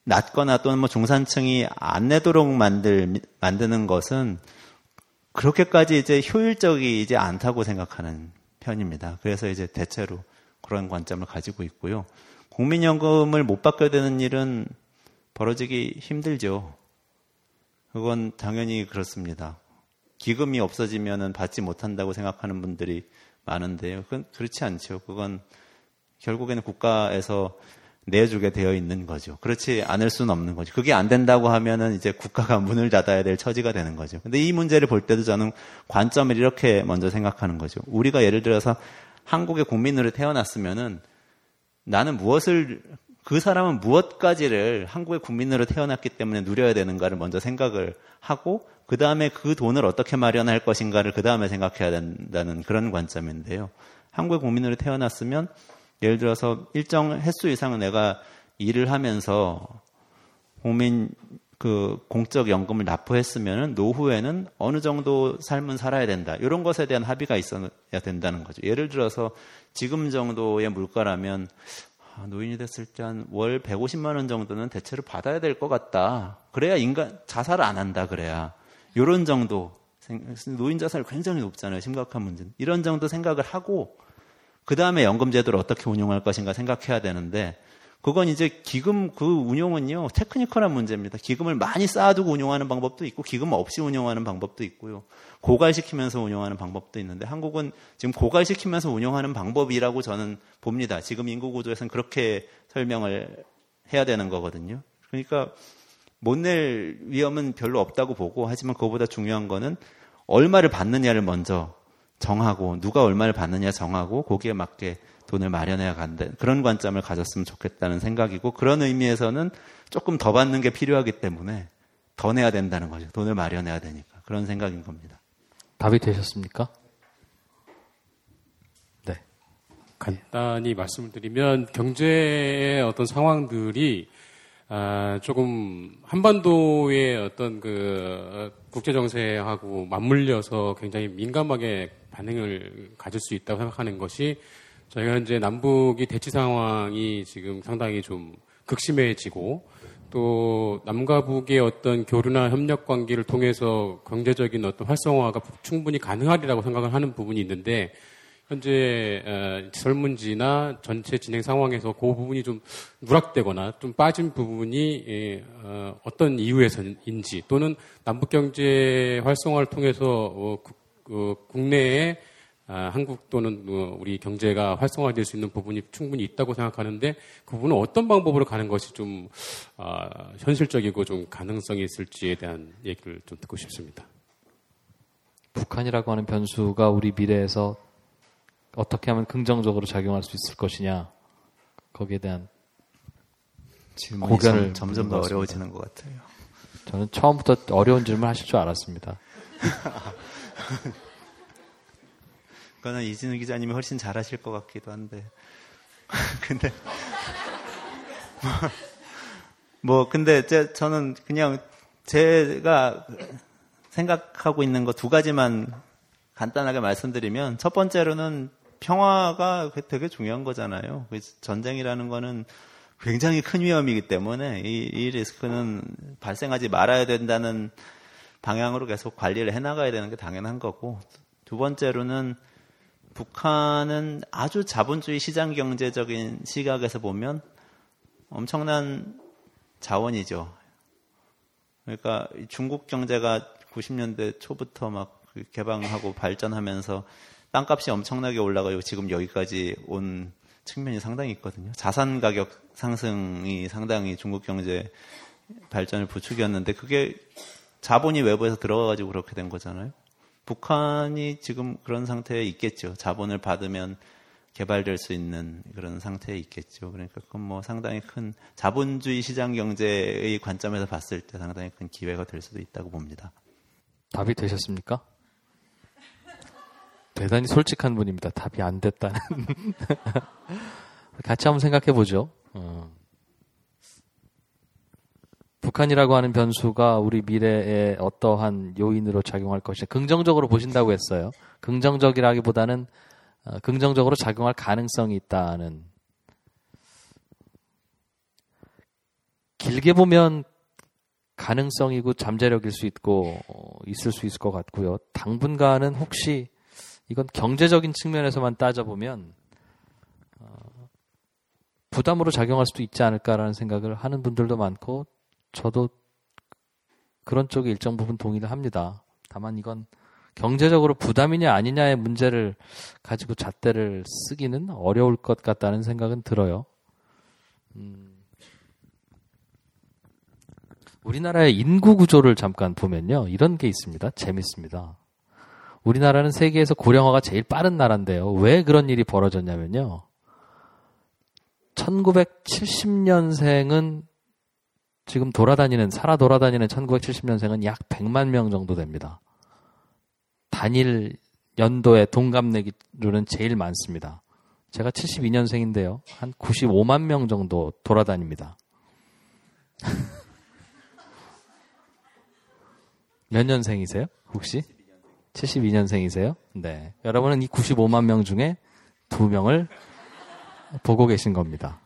낮거나 또는 뭐 중산층이 안 내도록 만들 만드는 것은 그렇게까지 이제 효율적이지 않다고 생각하는 편입니다. 그래서 이제 대체로 그런 관점을 가지고 있고요. 국민연금을 못 받게 되는 일은 벌어지기 힘들죠. 그건 당연히 그렇습니다. 기금이 없어지면 받지 못한다고 생각하는 분들이 많은데요. 그건 그렇지 않죠. 그건 결국에는 국가에서 내주게 되어 있는 거죠. 그렇지 않을 수는 없는 거죠. 그게 안 된다고 하면은 이제 국가가 문을 닫아야 될 처지가 되는 거죠. 근데 이 문제를 볼 때도 저는 관점을 이렇게 먼저 생각하는 거죠. 우리가 예를 들어서 한국의 국민으로 태어났으면은 나는 무엇을 그 사람은 무엇까지를 한국의 국민으로 태어났기 때문에 누려야 되는가를 먼저 생각을 하고 그 다음에 그 돈을 어떻게 마련할 것인가를 그 다음에 생각해야 된다는 그런 관점인데요. 한국의 국민으로 태어났으면 예를 들어서 일정 횟수 이상은 내가 일을 하면서 국민 그 공적 연금을 납부했으면 노후에는 어느 정도 삶은 살아야 된다. 이런 것에 대한 합의가 있어야 된다는 거죠. 예를 들어서 지금 정도의 물가라면 아, 노인이 됐을 때 한 월 150만 원 정도는 대체로 받아야 될 것 같다. 그래야 인간 자살을 안 한다. 그래야 이런 정도 노인 자살 굉장히 높잖아요. 심각한 문제는 이런 정도 생각을 하고 그 다음에 연금제도를 어떻게 운용할 것인가 생각해야 되는데 그건 이제 기금 그 운용은요 테크니컬한 문제입니다. 기금을 많이 쌓아두고 운용하는 방법도 있고 기금 없이 운용하는 방법도 있고요. 고갈시키면서 운용하는 방법도 있는데 한국은 지금 고갈시키면서 운용하는 방법이라고 저는 봅니다. 지금 인구 구조에서는 그렇게 설명을 해야 되는 거거든요. 그러니까 못 낼 위험은 별로 없다고 보고 하지만 그거보다 중요한 거는 얼마를 받느냐를 먼저 정하고 누가 얼마를 받느냐 정하고 거기에 맞게 돈을 마련해야 간다. 그런 관점을 가졌으면 좋겠다는 생각이고 그런 의미에서는 조금 더 받는 게 필요하기 때문에 더 내야 된다는 거죠. 돈을 마련해야 되니까. 그런 생각인 겁니다. 답이 되셨습니까? 네. 간단히 말씀을 드리면 경제의 어떤 상황들이 아, 조금 한반도의 어떤 그 국제 정세하고 맞물려서 굉장히 민감하게 반응을 가질 수 있다고 생각하는 것이 저희가 이제 남북이 대치 상황이 지금 상당히 좀 극심해지고 또 남과 북의 어떤 교류나 협력 관계를 통해서 경제적인 어떤 활성화가 충분히 가능하리라고 생각을 하는 부분이 있는데 현재 어, 설문지나 전체 진행 상황에서 그 부분이 좀 누락되거나 좀 빠진 부분이 예, 어, 어떤 이유에서인지 또는 남북 경제 활성화를 통해서 어, 그 국내에 아, 한국 또는 우리 경제가 활성화될 수 있는 부분이 충분히 있다고 생각하는데 그 부분은 어떤 방법으로 가는 것이 좀 아, 현실적이고 좀 가능성이 있을지에 대한 얘기를 좀 듣고 싶습니다. 북한이라고 하는 변수가 우리 미래에서 어떻게 하면 긍정적으로 작용할 수 있을 것이냐 거기에 대한 고견을 점점 더 어려워지는 것 같아요. 저는 처음부터 어려운 질문 하실 줄 알았습니다. 그거는 이진우 기자님이 훨씬 잘하실 것 같기도 한데. 근데 뭐, 뭐 근데 제, 저는 그냥 제가 생각하고 있는 거 두 가지만 간단하게 말씀드리면 첫 번째로는 평화가 되게 중요한 거잖아요. 전쟁이라는 거는 굉장히 큰 위험이기 때문에 이, 이 리스크는 발생하지 말아야 된다는 방향으로 계속 관리를 해나가야 되는 게 당연한 거고 두 번째로는 북한은 아주 자본주의 시장 경제적인 시각에서 보면 엄청난 자원이죠. 그러니까 중국 경제가 90년대 초부터 막 개방하고 발전하면서 땅값이 엄청나게 올라가고 지금 여기까지 온 측면이 상당히 있거든요. 자산 가격 상승이 상당히 중국 경제의 발전을 부추겼는데 그게 자본이 외부에서 들어가가지고 그렇게 된 거잖아요. 북한이 지금 그런 상태에 있겠죠. 자본을 받으면 개발될 수 있는 그런 상태에 있겠죠. 그러니까 그건 뭐 상당히 큰 자본주의 시장 경제의 관점에서 봤을 때 상당히 큰 기회가 될 수도 있다고 봅니다. 답이 되셨습니까? 대단히 솔직한 분입니다. 답이 안 됐다는. 같이 한번 생각해 보죠. 어. 북한이라고 하는 변수가 우리 미래에 어떠한 요인으로 작용할 것이냐. 긍정적으로 보신다고 했어요. 긍정적이라기보다는 어, 긍정적으로 작용할 가능성이 있다는. 길게 보면 가능성이고 잠재력일 수 있고 어, 있을 수 있을 것 같고요. 당분간은 혹시 이건 경제적인 측면에서만 따져보면 어, 부담으로 작용할 수도 있지 않을까라는 생각을 하는 분들도 많고 저도 그런 쪽에 일정 부분 동의를 합니다. 다만 이건 경제적으로 부담이냐 아니냐의 문제를 가지고 잣대를 쓰기는 어려울 것 같다는 생각은 들어요. 음, 우리나라의 인구 구조를 잠깐 보면요. 이런 게 있습니다. 재밌습니다. 우리나라는 세계에서 고령화가 제일 빠른 나라인데요. 왜 그런 일이 벌어졌냐면요. 1970년생은 지금 돌아다니는, 살아 돌아다니는 1970년생은 약 100만 명 정도 됩니다. 단일 연도의 동갑내기로는 제일 많습니다. 제가 72년생인데요. 한 95만 명 정도 돌아다닙니다. 몇 년생이세요? 혹시? 72년생이세요? 네. 여러분은 이 95만 명 중에 두 명을 보고 계신 겁니다.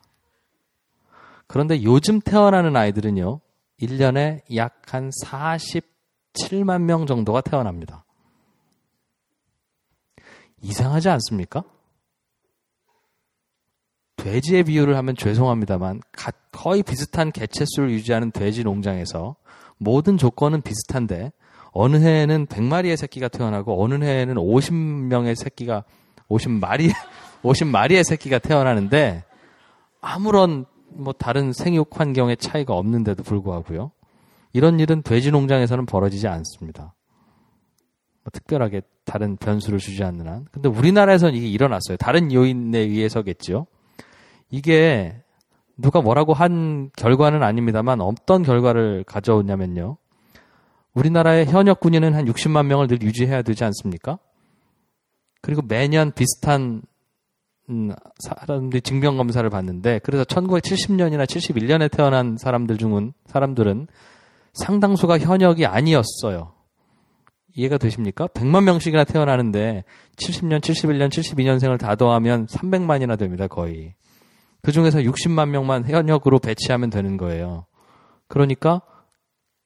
그런데 요즘 태어나는 아이들은요, 1년에 약 한 47만 명 정도가 태어납니다. 이상하지 않습니까? 돼지의 비유를 하면 죄송합니다만 거의 비슷한 개체수를 유지하는 돼지 농장에서 모든 조건은 비슷한데 어느 해에는 100마리의 새끼가 태어나고 어느 해에는 50명의 새끼가 50마리 50마리의 새끼가 태어나는데 아무런 뭐 다른 생육 환경의 차이가 없는데도 불구하고요. 이런 일은 돼지 농장에서는 벌어지지 않습니다. 뭐 특별하게 다른 변수를 주지 않는 한. 근데 우리나라에서는 이게 일어났어요. 다른 요인에 의해서겠죠. 이게 누가 뭐라고 한 결과는 아닙니다만 어떤 결과를 가져오냐면요. 우리나라의 현역 군인은 한 60만 명을 늘 유지해야 되지 않습니까? 그리고 매년 비슷한 음, 사람들이 증명 검사를 받는데 그래서 1970년이나 71년에 태어난 사람들 중은 사람들은 상당수가 현역이 아니었어요. 이해가 되십니까? 100만 명씩이나 태어나는데 70년, 71년, 72년생을 다 더하면 300만이나 됩니다, 거의. 그 중에서 60만 명만 현역으로 배치하면 되는 거예요. 그러니까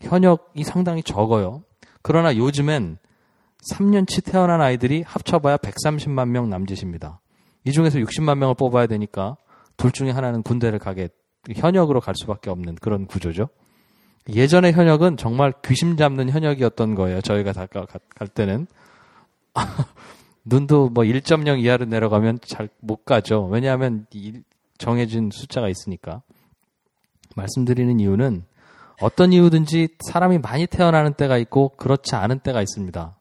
현역이 상당히 적어요. 그러나 요즘엔 3년치 태어난 아이들이 합쳐봐야 130만 명 남짓입니다. 이 중에서 60만 명을 뽑아야 되니까 둘 중에 하나는 군대를 가게 현역으로 갈 수밖에 없는 그런 구조죠. 예전의 현역은 정말 귀심 잡는 현역이었던 거예요. 저희가 갈 때는 눈도 뭐 1.0 이하로 내려가면 잘 못 가죠. 왜냐하면 정해진 숫자가 있으니까. 말씀드리는 이유는 어떤 이유든지 사람이 많이 태어나는 때가 있고 그렇지 않은 때가 있습니다.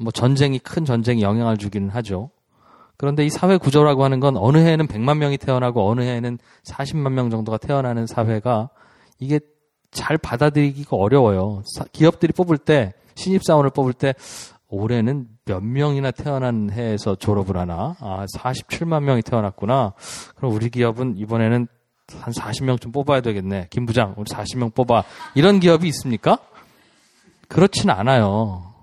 뭐 전쟁이 큰 전쟁이 영향을 주기는 하죠. 그런데 이 사회 구조라고 하는 건 어느 해에는 100만 명이 태어나고 어느 해에는 40만 명 정도가 태어나는 사회가 이게 잘 받아들이기가 어려워요. 기업들이 뽑을 때 신입사원을 뽑을 때 올해는 몇 명이나 태어난 해에서 졸업을 하나? 아, 47만 명이 태어났구나. 그럼 우리 기업은 이번에는 한 40명쯤 뽑아야 되겠네. 김 부장, 우리 40명 뽑아. 이런 기업이 있습니까? 그렇진 않아요.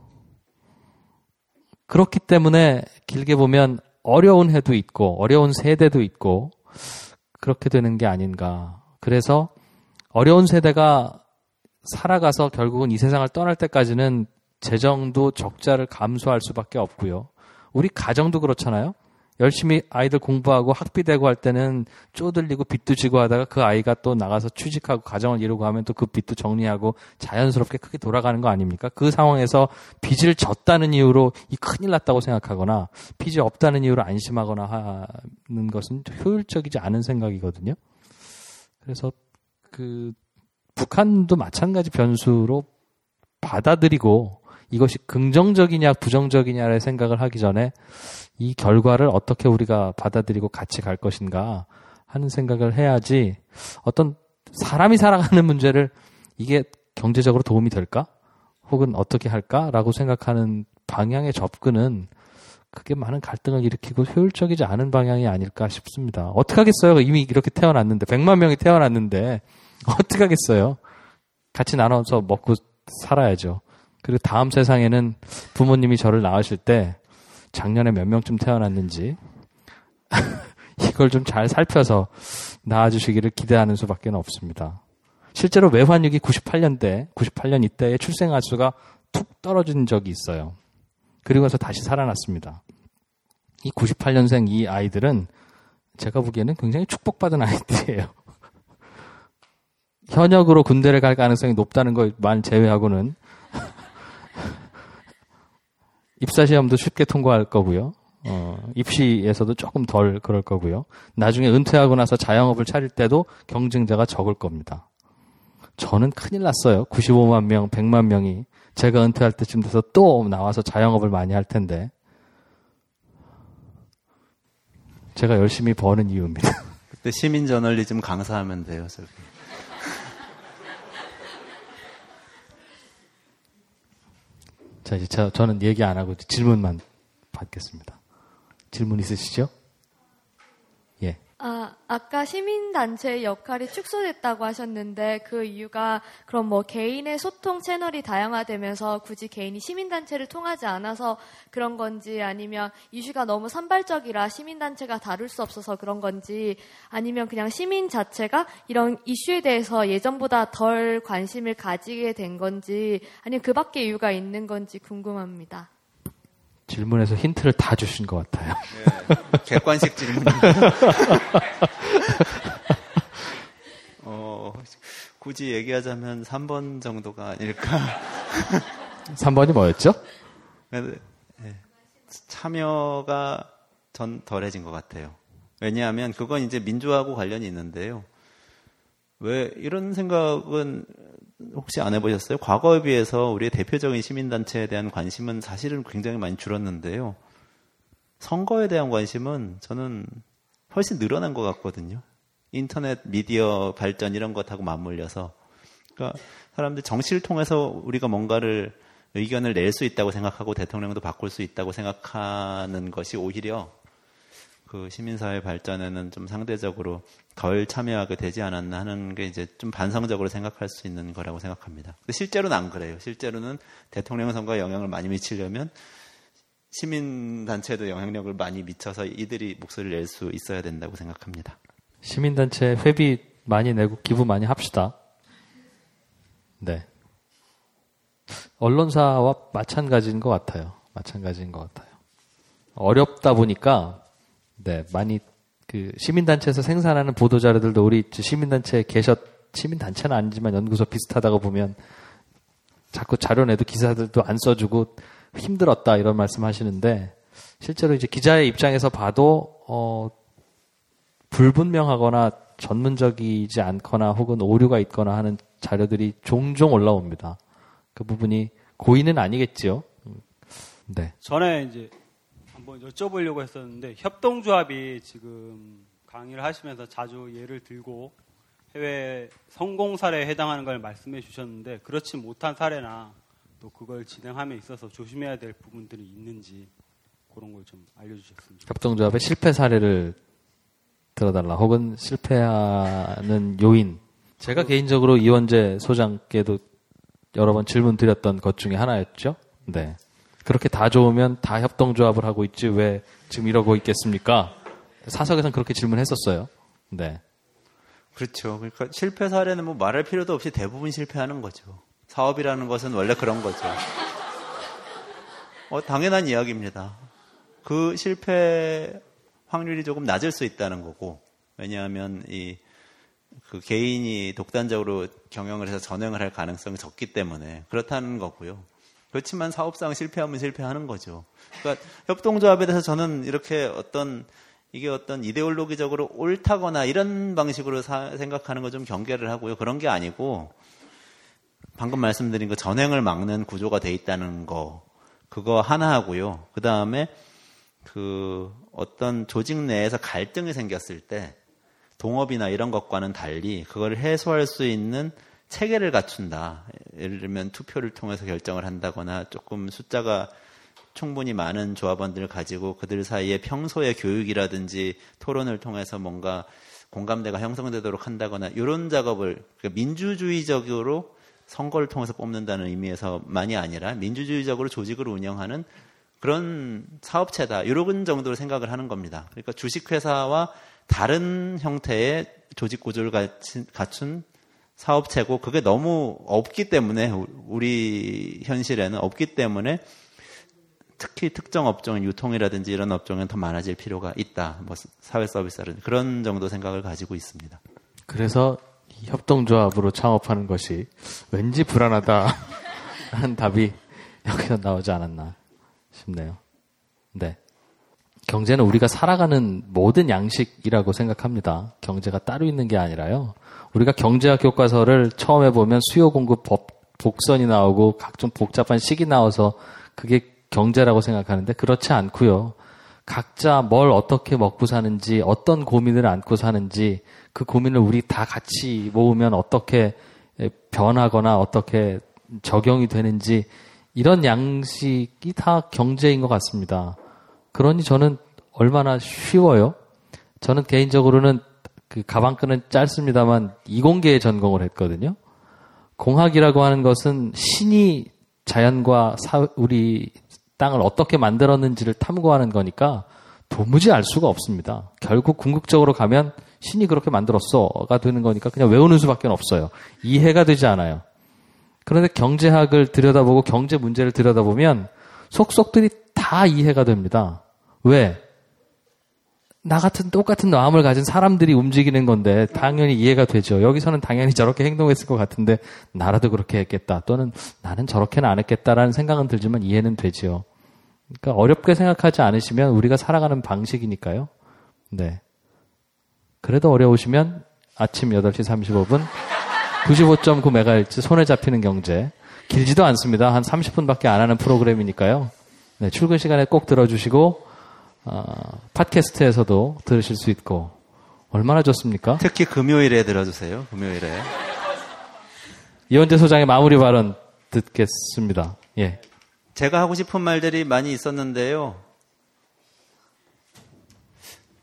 그렇기 때문에 길게 보면 어려운 해도 있고, 어려운 세대도 있고, 그렇게 되는 게 아닌가. 그래서 어려운 세대가 살아가서 결국은 이 세상을 떠날 때까지는 재정도 적자를 감수할 수밖에 없고요. 우리 가정도 그렇잖아요. 열심히 아이들 공부하고 학비 대고 할 때는 쪼들리고 빚도 지고 하다가 그 아이가 또 나가서 취직하고 가정을 이루고 하면 또 그 빚도 정리하고 자연스럽게 크게 돌아가는 거 아닙니까? 그 상황에서 빚을 졌다는 이유로 이 큰일 났다고 생각하거나 빚이 없다는 이유로 안심하거나 하는 것은 효율적이지 않은 생각이거든요. 그래서 그 북한도 마찬가지 변수로 받아들이고 이것이 긍정적이냐 부정적이냐를 생각을 하기 전에 이 결과를 어떻게 우리가 받아들이고 같이 갈 것인가 하는 생각을 해야지 어떤 사람이 살아가는 문제를 이게 경제적으로 도움이 될까? 혹은 어떻게 할까라고 생각하는 방향의 접근은 그게 많은 갈등을 일으키고 효율적이지 않은 방향이 아닐까 싶습니다. 어떻게 하겠어요? 이미 이렇게 태어났는데, 100만 명이 태어났는데, 어떻게 하겠어요? 같이 나눠서 먹고 살아야죠. 그리고 다음 세상에는 부모님이 저를 낳으실 때 작년에 몇 명쯤 태어났는지 이걸 좀 잘 살펴서 낳아주시기를 기대하는 수밖에 없습니다. 실제로 외환위기 98년대, 98년 이때의 출생아 수가 툭 떨어진 적이 있어요. 그리고 나서 다시 살아났습니다. 이 98년생 이 아이들은 제가 보기에는 굉장히 축복받은 아이들이에요. 현역으로 군대를 갈 가능성이 높다는 것만 제외하고는 입사 시험도 쉽게 통과할 거고요. 어, 입시에서도 조금 덜 그럴 거고요. 나중에 은퇴하고 나서 자영업을 차릴 때도 경쟁자가 적을 겁니다. 저는 큰일 났어요. 95만 명, 100만 명이 제가 은퇴할 때쯤 돼서 또 나와서 자영업을 많이 할 텐데 제가 열심히 버는 이유입니다. 그때 시민 저널리즘 강사하면 돼요, 저기. 자, 이제 저, 저는 얘기 안 하고 질문만 받겠습니다. 질문 있으시죠? 예. 아, 아까 시민단체의 역할이 축소됐다고 하셨는데 그 이유가 그럼 뭐 개인의 소통 채널이 다양화되면서 굳이 개인이 시민단체를 통하지 않아서 그런 건지 아니면 이슈가 너무 산발적이라 시민단체가 다룰 수 없어서 그런 건지 아니면 그냥 시민 자체가 이런 이슈에 대해서 예전보다 덜 관심을 가지게 된 건지 아니면 그 밖에 이유가 있는 건지 궁금합니다. 질문에서 힌트를 다 주신 것 같아요. 네, 객관식 질문. 어, 굳이 얘기하자면 3번 정도가 아닐까. 3번이 뭐였죠? 네, 참여가 전 덜해진 것 같아요. 왜냐하면 그건 이제 민주화하고 관련이 있는데요. 왜 이런 생각은 혹시 안 해보셨어요? 과거에 비해서 우리의 대표적인 시민단체에 대한 관심은 사실은 굉장히 많이 줄었는데요. 선거에 대한 관심은 저는 훨씬 늘어난 것 같거든요. 인터넷 미디어 발전 이런 것하고 맞물려서. 그러니까 사람들 정치를 통해서 우리가 뭔가를 의견을 낼 수 있다고 생각하고 대통령도 바꿀 수 있다고 생각하는 것이 오히려 그 시민사회 발전에는 좀 상대적으로 덜 참여하게 되지 않았나 하는 게 이제 좀 반성적으로 생각할 수 있는 거라고 생각합니다. 실제로는 안 그래요. 실제로는 대통령 선거에 영향을 많이 미치려면 시민단체도 영향력을 많이 미쳐서 이들이 목소리를 낼 수 있어야 된다고 생각합니다. 시민단체 회비 많이 내고 기부 많이 합시다. 네. 언론사와 마찬가지인 것 같아요. 마찬가지인 것 같아요. 어렵다 보니까 네, 많이 그 시민단체에서 생산하는 보도자료들도 우리 시민단체에 계셨, 시민단체는 아니지만 연구소 비슷하다고 보면 자꾸 자료 내도 기사들도 안 써주고 힘들었다 이런 말씀 하시는데 실제로 이제 기자의 입장에서 봐도, 어, 불분명하거나 전문적이지 않거나 혹은 오류가 있거나 하는 자료들이 종종 올라옵니다. 그 부분이 고의는 아니겠지요. 네. 전에 이제 한번 여쭤보려고 했었는데 협동조합이 지금 강의를 하시면서 자주 예를 들고 해외 성공 사례에 해당하는 걸 말씀해 주셨는데 그렇지 못한 사례나 또 그걸 진행함에 있어서 조심해야 될 부분들이 있는지 그런 걸 좀 알려주셨습니다. 협동조합의 실패 사례를 들어달라 혹은 실패하는 요인 제가 개인적으로 이원재 소장께도 여러 번 질문 드렸던 것 중에 하나였죠. 네. 그렇게 다 좋으면 다 협동조합을 하고 있지 왜 지금 이러고 있겠습니까? 사석에서는 그렇게 질문했었어요. 네. 그렇죠. 그러니까 실패 사례는 뭐 말할 필요도 없이 대부분 실패하는 거죠. 사업이라는 것은 원래 그런 거죠. 어, 당연한 이야기입니다. 그 실패 확률이 조금 낮을 수 있다는 거고, 왜냐하면 이, 그 개인이 독단적으로 경영을 해서 전횡을 할 가능성이 적기 때문에 그렇다는 거고요. 그렇지만 사업상 실패하면 실패하는 거죠. 그러니까 협동조합에 대해서 저는 이렇게 어떤 이게 어떤 이데올로기적으로 옳다거나 이런 방식으로 사, 생각하는 거 좀 경계를 하고요. 그런 게 아니고 방금 말씀드린 그 전행을 막는 구조가 돼 있다는 거 그거 하나 하고요. 그 다음에 그 어떤 조직 내에서 갈등이 생겼을 때 동업이나 이런 것과는 달리 그걸 해소할 수 있는 체계를 갖춘다. 예를 들면 투표를 통해서 결정을 한다거나 조금 숫자가 충분히 많은 조합원들을 가지고 그들 사이에 평소의 교육이라든지 토론을 통해서 뭔가 공감대가 형성되도록 한다거나 이런 작업을 그러니까 민주주의적으로 선거를 통해서 뽑는다는 의미에서만이 아니라 민주주의적으로 조직을 운영하는 그런 사업체다. 이런 정도로 생각을 하는 겁니다. 그러니까 주식회사와 다른 형태의 조직 구조를 갖춘 사업체고 그게 너무 없기 때문에 우리 현실에는 없기 때문에 특히 특정 업종인 유통이라든지 이런 업종은 더 많아질 필요가 있다. 뭐 사회 서비스라든 그런 정도 생각을 가지고 있습니다. 그래서 협동조합으로 창업하는 것이 왠지 불안하다 하는 답이 여기서 나오지 않았나 싶네요. 네. 경제는 우리가 살아가는 모든 양식이라고 생각합니다. 경제가 따로 있는 게 아니라요. 우리가 경제학 교과서를 처음에 보면 수요 공급 법, 복선이 나오고 각종 복잡한 식이 나와서 그게 경제라고 생각하는데 그렇지 않고요. 각자 뭘 어떻게 먹고 사는지 어떤 고민을 안고 사는지 그 고민을 우리 다 같이 모으면 어떻게 변하거나 어떻게 적용이 되는지 이런 양식이 다 경제인 것 같습니다. 그러니 저는 얼마나 쉬워요. 저는 개인적으로는 그 가방끈은 짧습니다만 이공계에 전공을 했거든요. 공학이라고 하는 것은 신이 자연과 사, 우리 땅을 어떻게 만들었는지를 탐구하는 거니까 도무지 알 수가 없습니다. 결국 궁극적으로 가면 신이 그렇게 만들었어가 되는 거니까 그냥 외우는 수밖에 없어요. 이해가 되지 않아요. 그런데 경제학을 들여다보고 경제 문제를 들여다보면 속속들이 다 이해가 됩니다. 왜? 나 같은 똑같은 마음을 가진 사람들이 움직이는 건데 당연히 이해가 되죠. 여기서는 당연히 저렇게 행동했을 것 같은데 나라도 그렇게 했겠다. 또는 나는 저렇게는 안 했겠다라는 생각은 들지만 이해는 되지요. 그러니까 어렵게 생각하지 않으시면 우리가 살아가는 방식이니까요. 네. 그래도 어려우시면 아침 8시 35분 95.9MHz 손에 잡히는 경제. 길지도 않습니다. 한 30분밖에 안 하는 프로그램이니까요. 네, 출근 시간에 꼭 들어주시고 어, 팟캐스트에서도 들으실 수 있고 얼마나 좋습니까? 특히 금요일에 들어주세요. 금요일에. 이원재 소장의 마무리 발언 듣겠습니다. 예. 제가 하고 싶은 말들이 많이 있었는데요.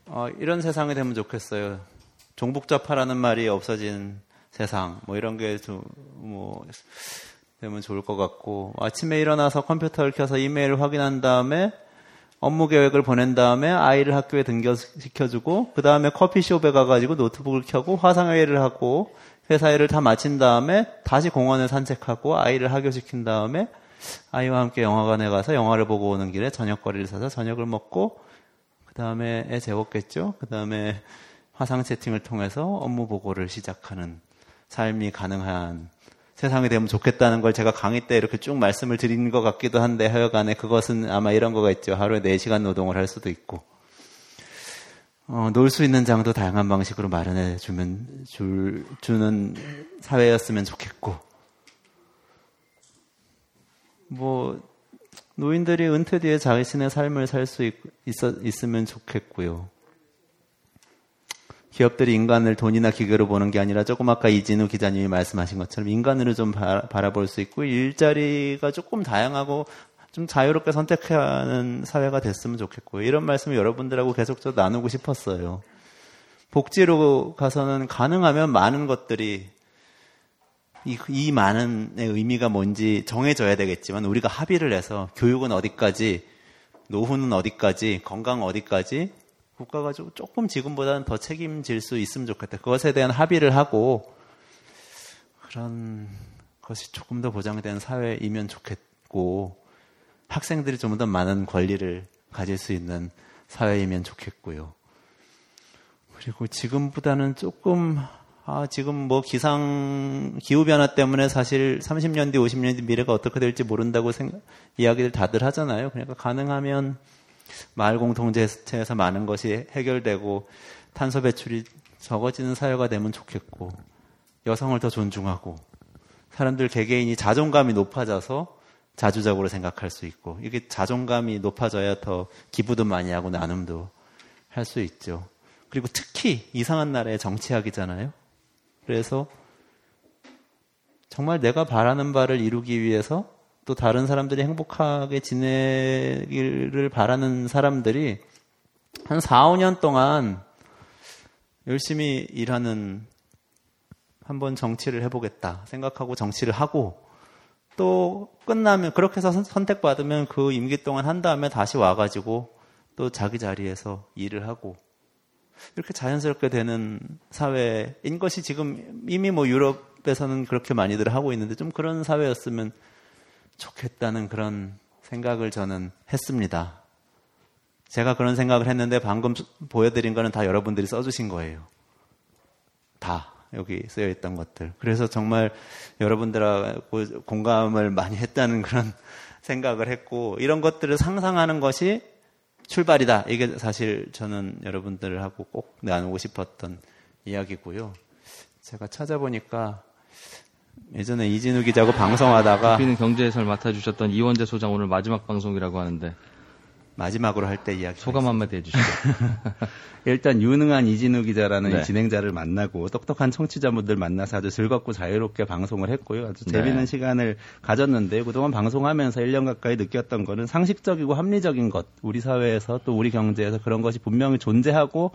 어, 이런 세상이 되면 좋겠어요. 종북좌파라는 말이 없어진 세상, 뭐 이런 게 좀, 뭐, 되면 좋을 것 같고, 아침에 일어나서 컴퓨터를 켜서 이메일을 확인한 다음에 업무 계획을 보낸 다음에 아이를 학교에 등교시켜주고, 그 다음에 커피숍에 가가지고 노트북을 켜고 화상회의를 하고, 회사 일을 다 마친 다음에 다시 공원을 산책하고 아이를 학교시킨 다음에 아이와 함께 영화관에 가서 영화를 보고 오는 길에 저녁거리를 사서 저녁을 먹고 그 다음에 애 재웠겠죠. 그 다음에 화상 채팅을 통해서 업무 보고를 시작하는 삶이 가능한 세상이 되면 좋겠다는 걸 제가 강의 때 이렇게 쭉 말씀을 드린 것 같기도 한데 하여간에 그것은 아마 이런 거가 있죠. 하루에 4시간 노동을 할 수도 있고 어, 놀 수 있는 장도 다양한 방식으로 마련해 주면 줄, 주는 사회였으면 좋겠고 뭐 노인들이 은퇴 뒤에 자신의 삶을 살 수 있으면 좋겠고요. 기업들이 인간을 돈이나 기계로 보는 게 아니라 조금 아까 이진우 기자님이 말씀하신 것처럼 인간으로 좀 바라볼 수 있고 일자리가 조금 다양하고 좀 자유롭게 선택하는 사회가 됐으면 좋겠고요. 이런 말씀을 여러분들하고 계속적으로 나누고 싶었어요. 복지로 가서는 가능하면 많은 것들이 이, 이 많은의 의미가 뭔지 정해져야 되겠지만 우리가 합의를 해서 교육은 어디까지, 노후는 어디까지, 건강 어디까지 국가가 조금 지금보다는 더 책임질 수 있으면 좋겠다. 그것에 대한 합의를 하고 그런 것이 조금 더 보장된 사회이면 좋겠고 학생들이 좀 더 많은 권리를 가질 수 있는 사회이면 좋겠고요. 그리고 지금보다는 조금 아, 지금 뭐 기상, 기후 변화 때문에 사실 30년 뒤, 50년 뒤 미래가 어떻게 될지 모른다고 생각, 이야기를 다들 하잖아요. 그러니까 가능하면 마을 공동체에서 많은 것이 해결되고 탄소 배출이 적어지는 사회가 되면 좋겠고 여성을 더 존중하고 사람들 개개인이 자존감이 높아져서 자주적으로 생각할 수 있고 이게 자존감이 높아져야 더 기부도 많이 하고 나눔도 할 수 있죠. 그리고 특히 이상한 나라의 정치학이잖아요. 그래서 정말 내가 바라는 바를 이루기 위해서 또 다른 사람들이 행복하게 지내기를 바라는 사람들이 한 4, 5년 동안 열심히 일하는 한번 정치를 해보겠다 생각하고 정치를 하고 또 끝나면 그렇게 해서 선택받으면 그 임기 동안 한 다음에 다시 와가지고 또 자기 자리에서 일을 하고 이렇게 자연스럽게 되는 사회인 것이 지금 이미 뭐 유럽에서는 그렇게 많이들 하고 있는데 좀 그런 사회였으면 좋겠다는 그런 생각을 저는 했습니다. 제가 그런 생각을 했는데 방금 보여드린 거는 다 여러분들이 써주신 거예요. 다 여기 쓰여 있던 것들. 그래서 정말 여러분들하고 공감을 많이 했다는 그런 생각을 했고 이런 것들을 상상하는 것이 출발이다. 이게 사실 저는 여러분들하고 꼭 나누고 싶었던 이야기고요. 제가 찾아보니까 예전에 이진우 기자하고 방송하다가 비는 경제 해설 맡아주셨던 이원재 소장 오늘 마지막 방송이라고 하는데 마지막으로 할 때 이야기 소감 한마디 해주시죠. 일단 유능한 이진우 기자라는 네. 진행자를 만나고 똑똑한 청취자분들 만나서 아주 즐겁고 자유롭게 방송을 했고요. 아주 네. 재미있는 시간을 가졌는데 그동안 방송하면서 1년 가까이 느꼈던 거는 상식적이고 합리적인 것, 우리 사회에서 또 우리 경제에서 그런 것이 분명히 존재하고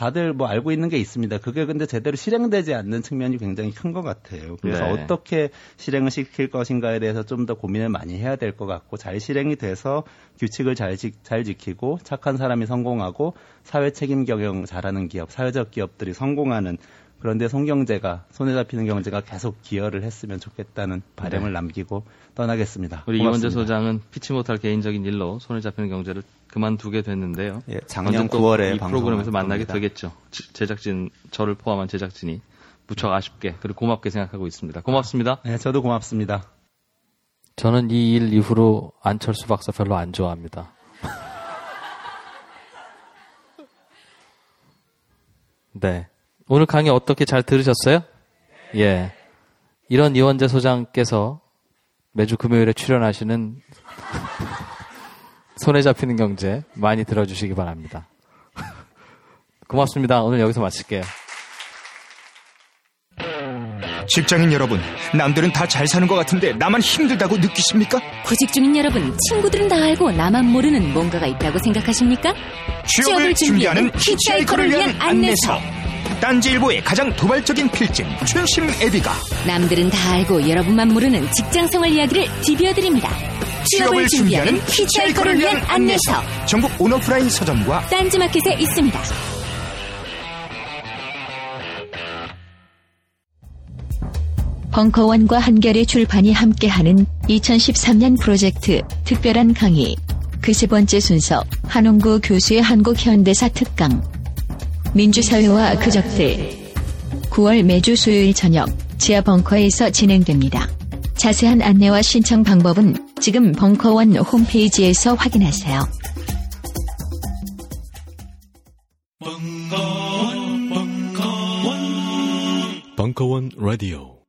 다들 뭐 알고 있는 게 있습니다. 그게 근데 제대로 실행되지 않는 측면이 굉장히 큰 것 같아요. 그래서 네. 어떻게 실행을 시킬 것인가에 대해서 좀 더 고민을 많이 해야 될 것 같고 잘 실행이 돼서 규칙을 잘, 지, 잘 지키고 착한 사람이 성공하고 사회 책임 경영 잘하는 기업, 사회적 기업들이 성공하는 그런데 송경제가 손에 잡히는 경제가 계속 기여를 했으면 좋겠다는 바람을 네. 남기고 떠나겠습니다. 우리 고맙습니다. 이원재 소장은 피치 못할 개인적인 일로 손에 잡히는 경제를 그만두게 됐는데요. 예, 작년 언제 또 9월에 이 프로그램에서 만나게 겁니다. 되겠죠. 지- 제작진 저를 포함한 제작진이 무척 아쉽게 그리고 고맙게 생각하고 있습니다. 고맙습니다. 네, 저도 고맙습니다. 저는 이 일 이후로 안철수 박사 별로 안 좋아합니다. 네. 오늘 강의 어떻게 잘 들으셨어요? 예. 이런 이원재 소장께서 매주 금요일에 출연하시는 손에 잡히는 경제 많이 들어주시기 바랍니다. 고맙습니다. 오늘 여기서 마칠게요. 직장인 여러분, 남들은 다 잘 사는 것 같은데 나만 힘들다고 느끼십니까? 구직 중인 여러분, 친구들은 다 알고 나만 모르는 뭔가가 있다고 생각하십니까? 취업을 준비하는 히치하이커를 위한 안내서. 딴지일보의 가장 도발적인 필진, 춘심 애비가 남들은 다 알고 여러분만 모르는 직장 생활 이야기를 디벼드립니다. 취업을 준비하는 히치하이커를 위한 안내서. 전국 온오프라인 서점과 딴지마켓에 있습니다. 벙커원과 한결의 출판이 함께하는 2013년 프로젝트 특별한 강의 그 세 번째 순서 한홍구 교수의 한국 현대사 특강 민주사회와 그적들 9월 매주 수요일 저녁 지하 벙커에서 진행됩니다. 자세한 안내와 신청 방법은 지금 벙커원 홈페이지에서 확인하세요. 벙커원 라디오